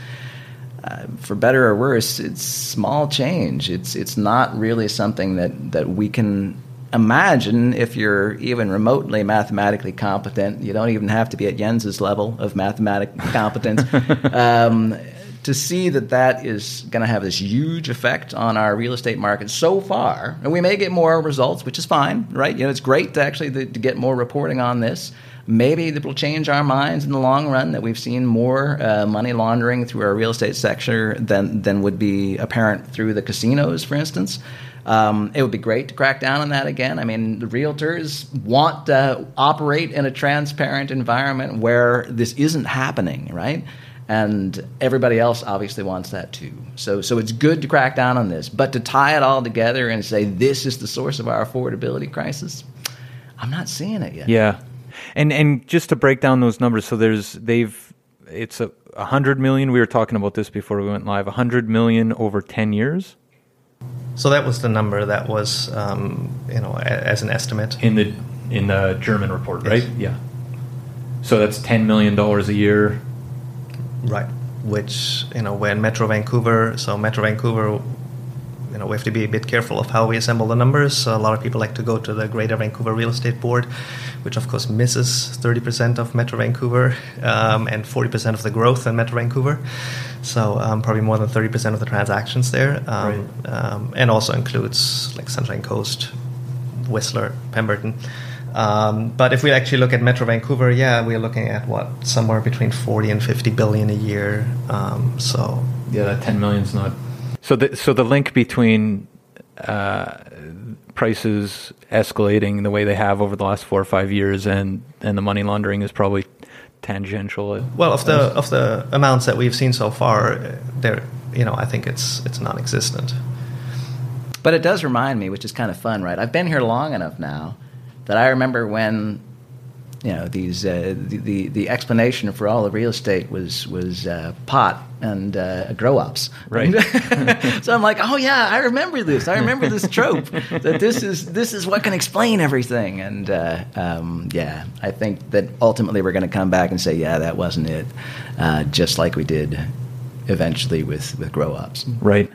uh, for better or worse, it's small change. It's it's not really something that that we can imagine if you're even remotely mathematically competent. You don't even have to be at Jens's level of mathematical competence. um, to see that that is going to have this huge effect on our real estate market so far, and we may get more results, which is fine, right? You know, it's great to actually to, to get more reporting on this. Maybe it will change our minds in the long run that we've seen more uh, money laundering through our real estate sector than than would be apparent through the casinos, for instance. Um, it would be great to crack down on that again. I mean, the realtors want to operate in a transparent environment where this isn't happening, right? And everybody else obviously wants that too. So, so it's good to crack down on this, but to tie it all together and say this is the source of our affordability crisis, I'm not seeing it yet. Yeah, and and just to break down those numbers, so there's they've it's a, a hundred million. We were talking about this before we went live. A hundred million over ten years So that was the number that was, um, you know, a, as an estimate. in the in the German report, Yes. right? Yeah. So that's ten million dollars a year. Right. Which, you know, when Metro Vancouver, so Metro Vancouver, you know, we have to be a bit careful of how we assemble the numbers. So a lot of people like to go to the Greater Vancouver Real Estate Board, which of course misses 30% of Metro Vancouver um, and 40% of the growth in Metro Vancouver. So um, probably more than 30% of the transactions there. Um, um, and also includes like Sunshine Coast, Whistler, Pemberton. Um, but if we actually look at Metro Vancouver, yeah, we're looking at what somewhere between 40 and 50 billion a year. Um, so Yeah, that ten million's not. So the so the link between uh, prices escalating the way they have over the last four or five years and and the money laundering is probably tangential. well, of the of the amounts that we've seen so far, uh, there, you know, I think it's it's non-existent. But it does remind me, which is kind of fun, right? I've been here long enough now that I remember when, you know, these uh, the, the the explanation for all the real estate was was uh, pot and uh, grow ops, Right. so I'm like, oh yeah, I remember this. I remember this trope that this is this is what can explain everything. And uh, um, yeah, I think that ultimately we're going to come back and say, yeah, that wasn't it, uh, just like we did eventually with with grow ops. Right.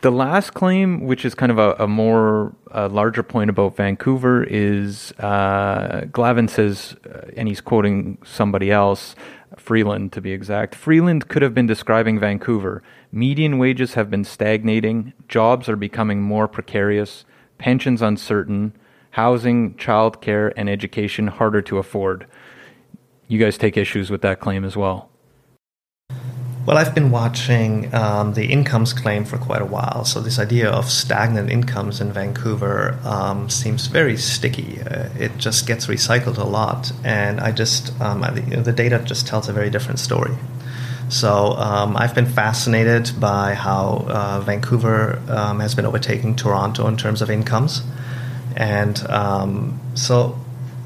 The last claim, which is kind of a, a more a larger point about Vancouver, is uh, Glavin says, uh, and he's quoting somebody else, Freeland to be exact. Freeland could have been describing Vancouver. Median wages have been stagnating, jobs are becoming more precarious, pensions uncertain, housing, childcare, and education harder to afford. You guys take issues with that claim as well. Well, I've been watching um, the incomes claim for quite a while. So, this idea of stagnant incomes in Vancouver um, seems very sticky. Uh, it just gets recycled a lot. And I just, um, I, you know, the data just tells a very different story. So, um, I've been fascinated by how uh, Vancouver um, has been overtaking Toronto in terms of incomes. And um, so,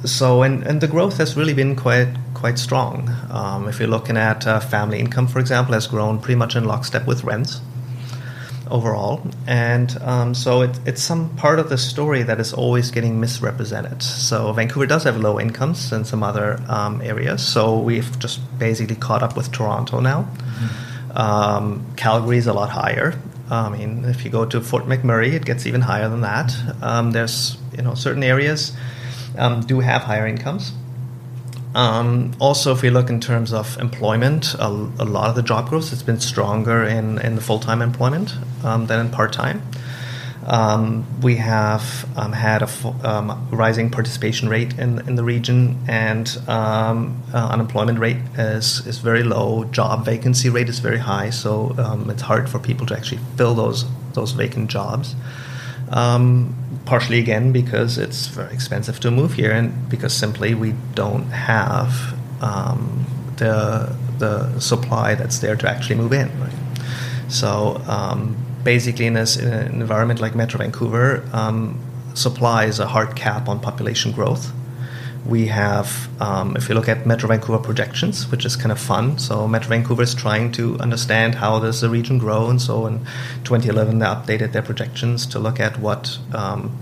so and, and the growth has really been quite quite strong. Um, if you're looking at uh, family income, for example, has grown pretty much in lockstep with rents overall, and um, so it, it's some part of the story that is always getting misrepresented. So Vancouver does have low incomes in some other um, areas, so we've just basically caught up with Toronto now. Mm-hmm. Calgary is a lot higher. I mean, if you go to Fort McMurray, it gets even higher than that. Um, there's you know certain areas um, do have higher incomes. Um, also, if we look in terms of employment, a, a, lot of the job growth has been stronger in, in the full time employment um, than in part time. Um, we have um, had a um, rising participation rate in, in the region, and um, uh, unemployment rate is, is very low. Job vacancy rate is very high, so it's hard for people to actually fill those those vacant jobs. Um, partially again because it's very expensive to move here, and because simply we don't have um, the the supply that's there to actually move in. Right? So um, basically, in, this, in an environment like Metro Vancouver, um, supply is a hard cap on population growth we have, um, if you look at Metro Vancouver projections, which is kind of fun. So Metro Vancouver is trying to understand how does the region grow, and so in 2011 they updated their projections to look at what um,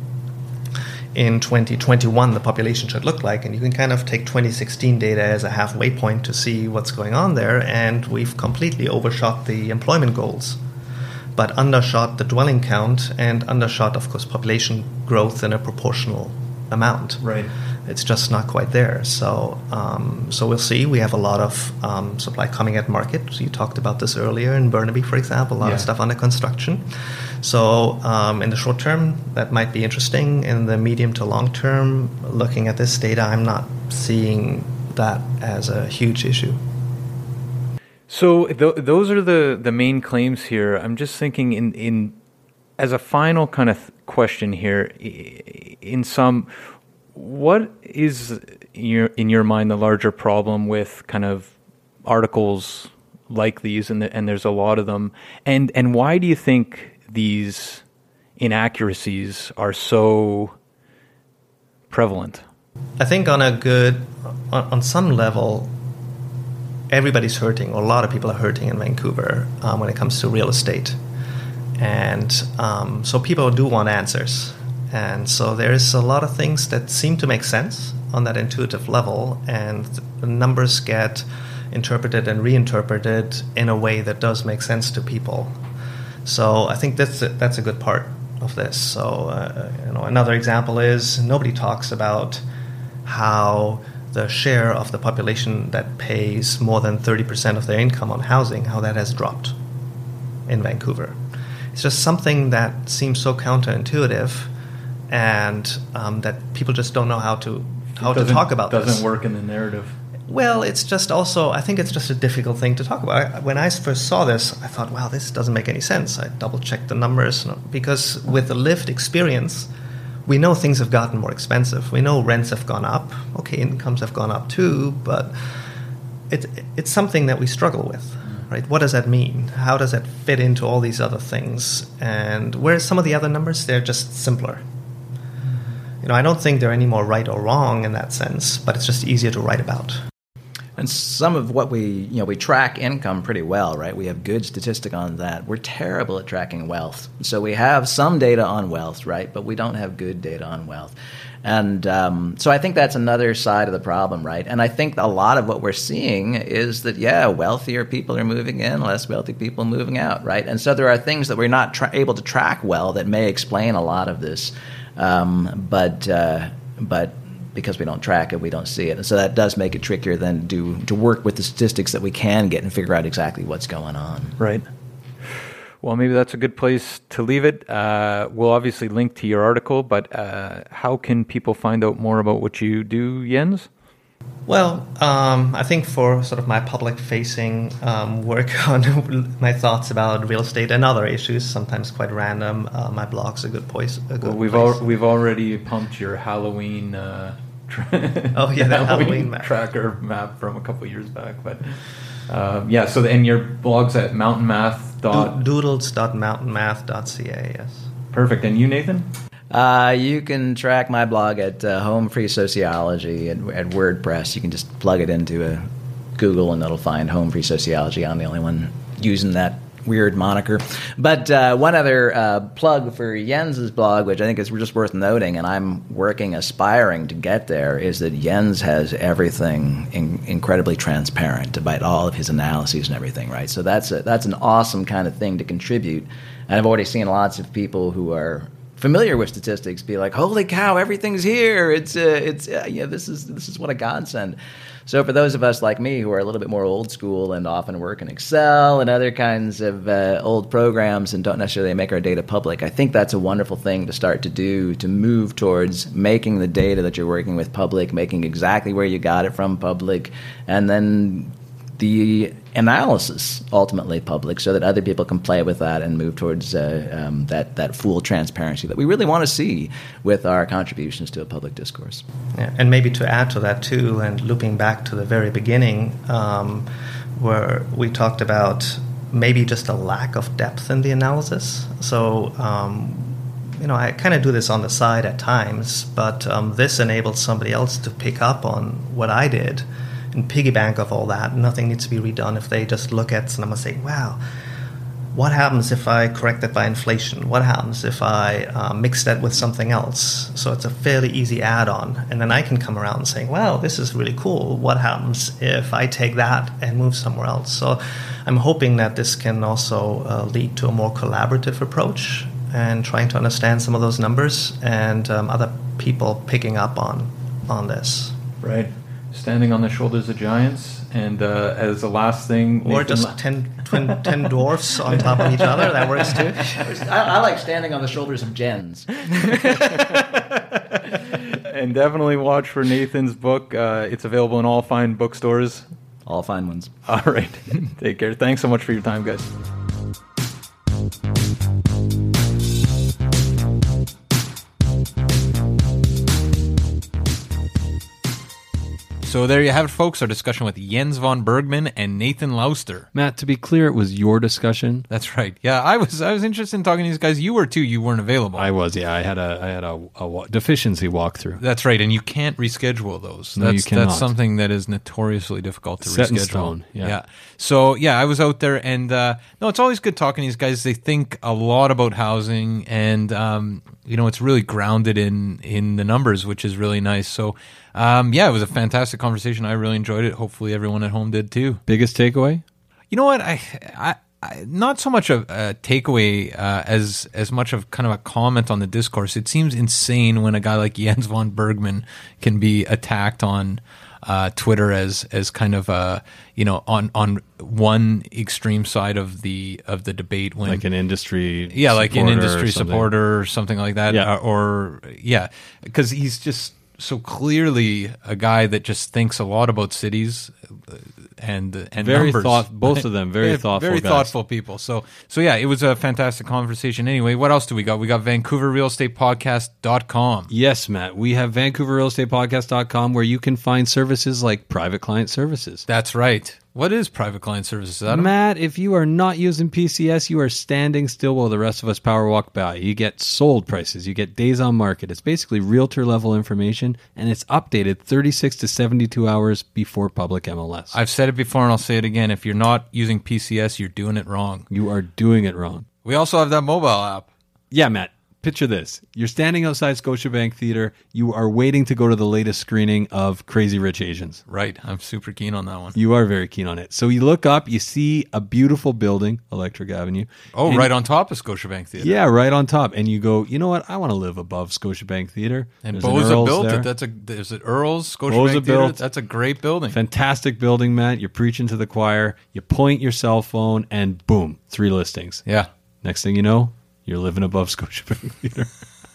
in 2021 the population should look like, and you can kind of take 2016 data as a halfway point to see what's going on there. And we've completely overshot the employment goals, but undershot the dwelling count and undershot, of course, population growth in a proportional amount. Right it's just not quite there. So, um, so we'll see. We have a lot of um, supply coming at market. So you talked about this earlier in Burnaby, for example, a lot yeah. of stuff under construction. So, um, in the short term, that might be interesting. In the medium to long term, looking at this data, I'm not seeing that as a huge issue. So th- those are the the main claims here. I'm just thinking in in as a final kind of question here. In some, what is your, in your mind the larger problem with kind of articles like these, and, the, and there's a lot of them, and and why do you think these inaccuracies are so prevalent? I think on a good, on, on some level, everybody's hurting, or a lot of people are hurting in Vancouver um, when it comes to real estate, and um, so people do want answers. And so there's a lot of things that seem to make sense on that intuitive level, and the numbers get interpreted and reinterpreted in a way that does make sense to people. So I think that's a, that's a good part of this. So uh, you know, another example is nobody talks about how the share of the population that pays more than 30% of their income on housing, how that has dropped in Vancouver. It's just something that seems so counterintuitive and um, that people just don't know how to how to talk about. This. Doesn't this. work in the narrative. Well, it's just also I think it's just a difficult thing to talk about. When I first saw this, I thought, "Wow, this doesn't make any sense." I double checked the numbers because with the lived experience, we know things have gotten more expensive. We know rents have gone up. Okay, incomes have gone up too, but it, it's something that we struggle with right? What does that mean? How does that fit into all these other things? And whereas some of the other numbers, they're just simpler you know, I don't think they're any more right or wrong in that sense, but it's just easier to write about. And some of what we, you know, we track income pretty well, right? We have good statistic on that. We're terrible at tracking wealth. So we have some data on wealth, right? But we don't have good data on wealth. And um, so I think that's another side of the problem, right? And I think a lot of what we're seeing is that, yeah, wealthier people are moving in, less wealthy people moving out, right? And so there are things that we're not tra- able to track well that may explain a lot of this. Um, but uh, but because we don't track it, we don't see it, and so that does make it trickier than do to work with the statistics that we can get and figure out exactly what's going on. Right. Well, maybe that's a good place to leave it. Uh, we'll obviously link to your article, but uh, how can people find out more about what you do, Jens? Well, um, I think for sort of my public facing um, work on my thoughts about real estate and other issues, sometimes quite random, uh, my blog's a good place. A good Well, we've place. al- we've already pumped your Halloween. Uh, tra- Oh, yeah, that Halloween map. tracker map from a couple years back, but um, yeah. So and your blog's at mountainmath dot Do- doodles.mountainmath.ca, yes. perfect. And you, Nathan? Uh, you can track my blog at uh, Home Free Sociology at, WordPress. You can just plug it into a Google and it'll find Home Free Sociology. I'm the only one using that weird moniker. But uh, one other uh, plug for Jens's blog, which I think is just worth noting, and I'm working, aspiring to get there, is that Jens has everything in, incredibly transparent about all of his analyses and everything, right? So that's a, that's an awesome kind of thing to contribute. And I've already seen lots of people who are familiar with statistics be like, "Holy cow, everything's here! It's uh, it's uh, yeah, this is this is what a godsend." So for those of us like me who are a little bit more old school and often work in Excel and other kinds of uh, old programs and don't necessarily make our data public, I think that's a wonderful thing to start to do to move towards making the data that you're working with public, making exactly where you got it from public, and then the analysis ultimately public so that other people can play with that and move towards uh, um, that, that full transparency that we really want to see with our contributions to a public discourse. Yeah, and maybe to add to that too, and looping back to the very beginning, um, where we talked about maybe just a lack of depth in the analysis. So, um, you know, I kind of do this on the side at times, but um, this enabled somebody else to pick up on what I did and piggyback of all that. Nothing needs to be redone if they just look at and I'm say, wow, what happens if I correct that by inflation? What happens if I uh, mix that with something else? So it's a fairly easy add on. And then I can come around and say, wow, this is really cool. What happens if I take that and move somewhere else? So I'm hoping that this can also uh, lead to a more collaborative approach and trying to understand some of those numbers and um, other people picking up on, on this. Right. Standing on the shoulders of giants, and uh, as a last thing, Or Nathan just La- 10, twin, 10 dwarfs on top of each other. That works too. I, I like standing on the shoulders of gens. and definitely watch for Nathan's book. Uh, it's available in all fine bookstores. All fine ones. All right. Take care. Thanks so much for your time, guys. So there you have it, folks. Our discussion with Jens von Bergmann and Nathan Lauster. Matt, to be clear, it was your discussion. That's right. Yeah, I was I was interested in talking to these guys. You were too. You weren't available. I was, yeah. I had a I had a, a wa- deficiency walkthrough. That's right, and you can't reschedule those. No, you that's, cannot. That's something that is notoriously difficult to Set in reschedule. stone, yeah. So yeah, I was out there, and uh, no, it's always good talking to these guys. They think a lot about housing, and um, you know, it's really grounded in in the numbers, which is really nice. So um, yeah, it was a fantastic conversation. I really enjoyed it. Hopefully, everyone at home did too. Biggest takeaway? You know what? I, I, I not so much a, a takeaway uh, as as much of kind of a comment on the discourse. It seems insane when a guy like Jens von Bergmann can be attacked on uh, Twitter as as kind of a you know on on one extreme side of the of the debate when Like an industry yeah like an or industry something. supporter or something like that Yeah. Uh, or yeah because he's just so clearly a guy that just thinks a lot about cities and and Very numbers. thought- both of them very Yeah, thoughtful very guys. thoughtful people so so yeah it was a fantastic conversation anyway what else do we got we got Vancouver Real Estate vancouverrealestatepodcast.com Yes, Matt. We have VancouverRealEstatePodcast.com where you can find services like private client services. that's right what is private client services? Matt, if you are not using PCS, you are standing still while the rest of us power walk by. You get sold prices, you get days on market. It's basically realtor level information and it's updated 36 to 72 hours before public MLS. I've said it before and I'll say it again if you're not using PCS you're doing it wrong you are doing it wrong. we also have that mobile app Yeah, Matt. Picture this. You're standing outside Scotiabank Theater. You are waiting to go to the latest screening of Crazy Rich Asians. right I'm super keen on that one You are very keen on it. So you look up, you see a beautiful building, Electric Avenue. oh right on top of Scotiabank Theater Yeah, right on top. And you go, you know what? I want to live above Scotiabank Theater. And There's Bosa built there. it. That's a there's it Earl's Bosa Scotiabank Theater. built- That's a great building. Fantastic building, Matt. You're preaching to the choir. You point your cell phone, and boom, three listings. Yeah. Next thing you know, you're living above Scotiabank Theater.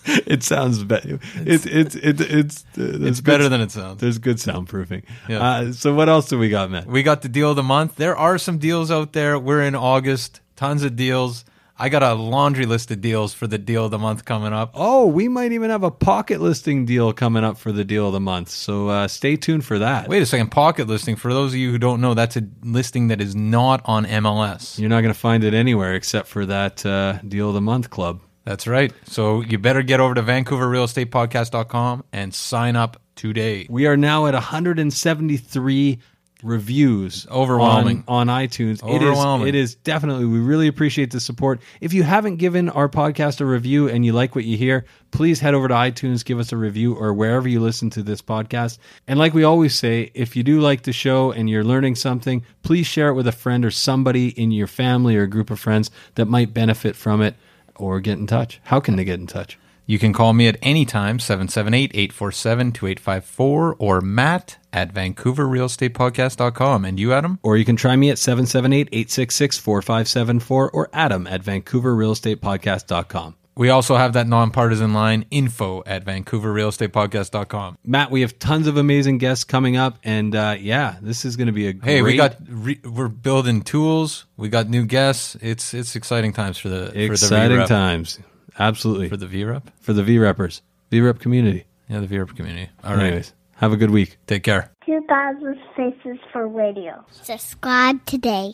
it sounds better. It's it's it's it's uh, It's better than it sounds. There's good soundproofing. Yeah. Uh, so what else do we got, Matt? We got the deal of the month. There are some deals out there. We're in August. Tons of deals. I got a laundry list of deals for the deal of the month coming up. Oh, we might even have a pocket listing deal coming up for the deal of the month. So uh, stay tuned for that. Wait a second, pocket listing. For those of you who don't know, that's a listing that is not on MLS. You're not going to find it anywhere except for that uh, deal of the month club. That's right. So you better get over to VancouverRealEstatePodcast.com and sign up today. We are now at 173 reviews Overwhelming. on, on iTunes. Overwhelming. It is, it is definitely, we really appreciate the support. If you haven't given our podcast a review and you like what you hear, please head over to iTunes, give us a review or wherever you listen to this podcast. And like we always say, if you do like the show and you're learning something, please share it with a friend or somebody in your family or a group of friends that might benefit from it or get in touch. How can they get in touch? You can call me at any time, 778-847-2854 or matt at VancouverRealEstatePodcast.com. And you, Adam? Or you can try me at 778 866 4574 or Adam at VancouverRealEstatePodcast.com. We also have that nonpartisan line, info at VancouverRealEstatePodcast.com. Matt, we have tons of amazing guests coming up, and uh, yeah, this is going to be a Hey, we got re- we're building tools. We got new guests. It's it's exciting times for the exciting for the VREP, times. Absolutely for the V Rep? for the V Reppers, V Rep community. Yeah, the V Rep community. All right, Anyways, have a good week. take care. 2000 Faces for Radio. Subscribe today.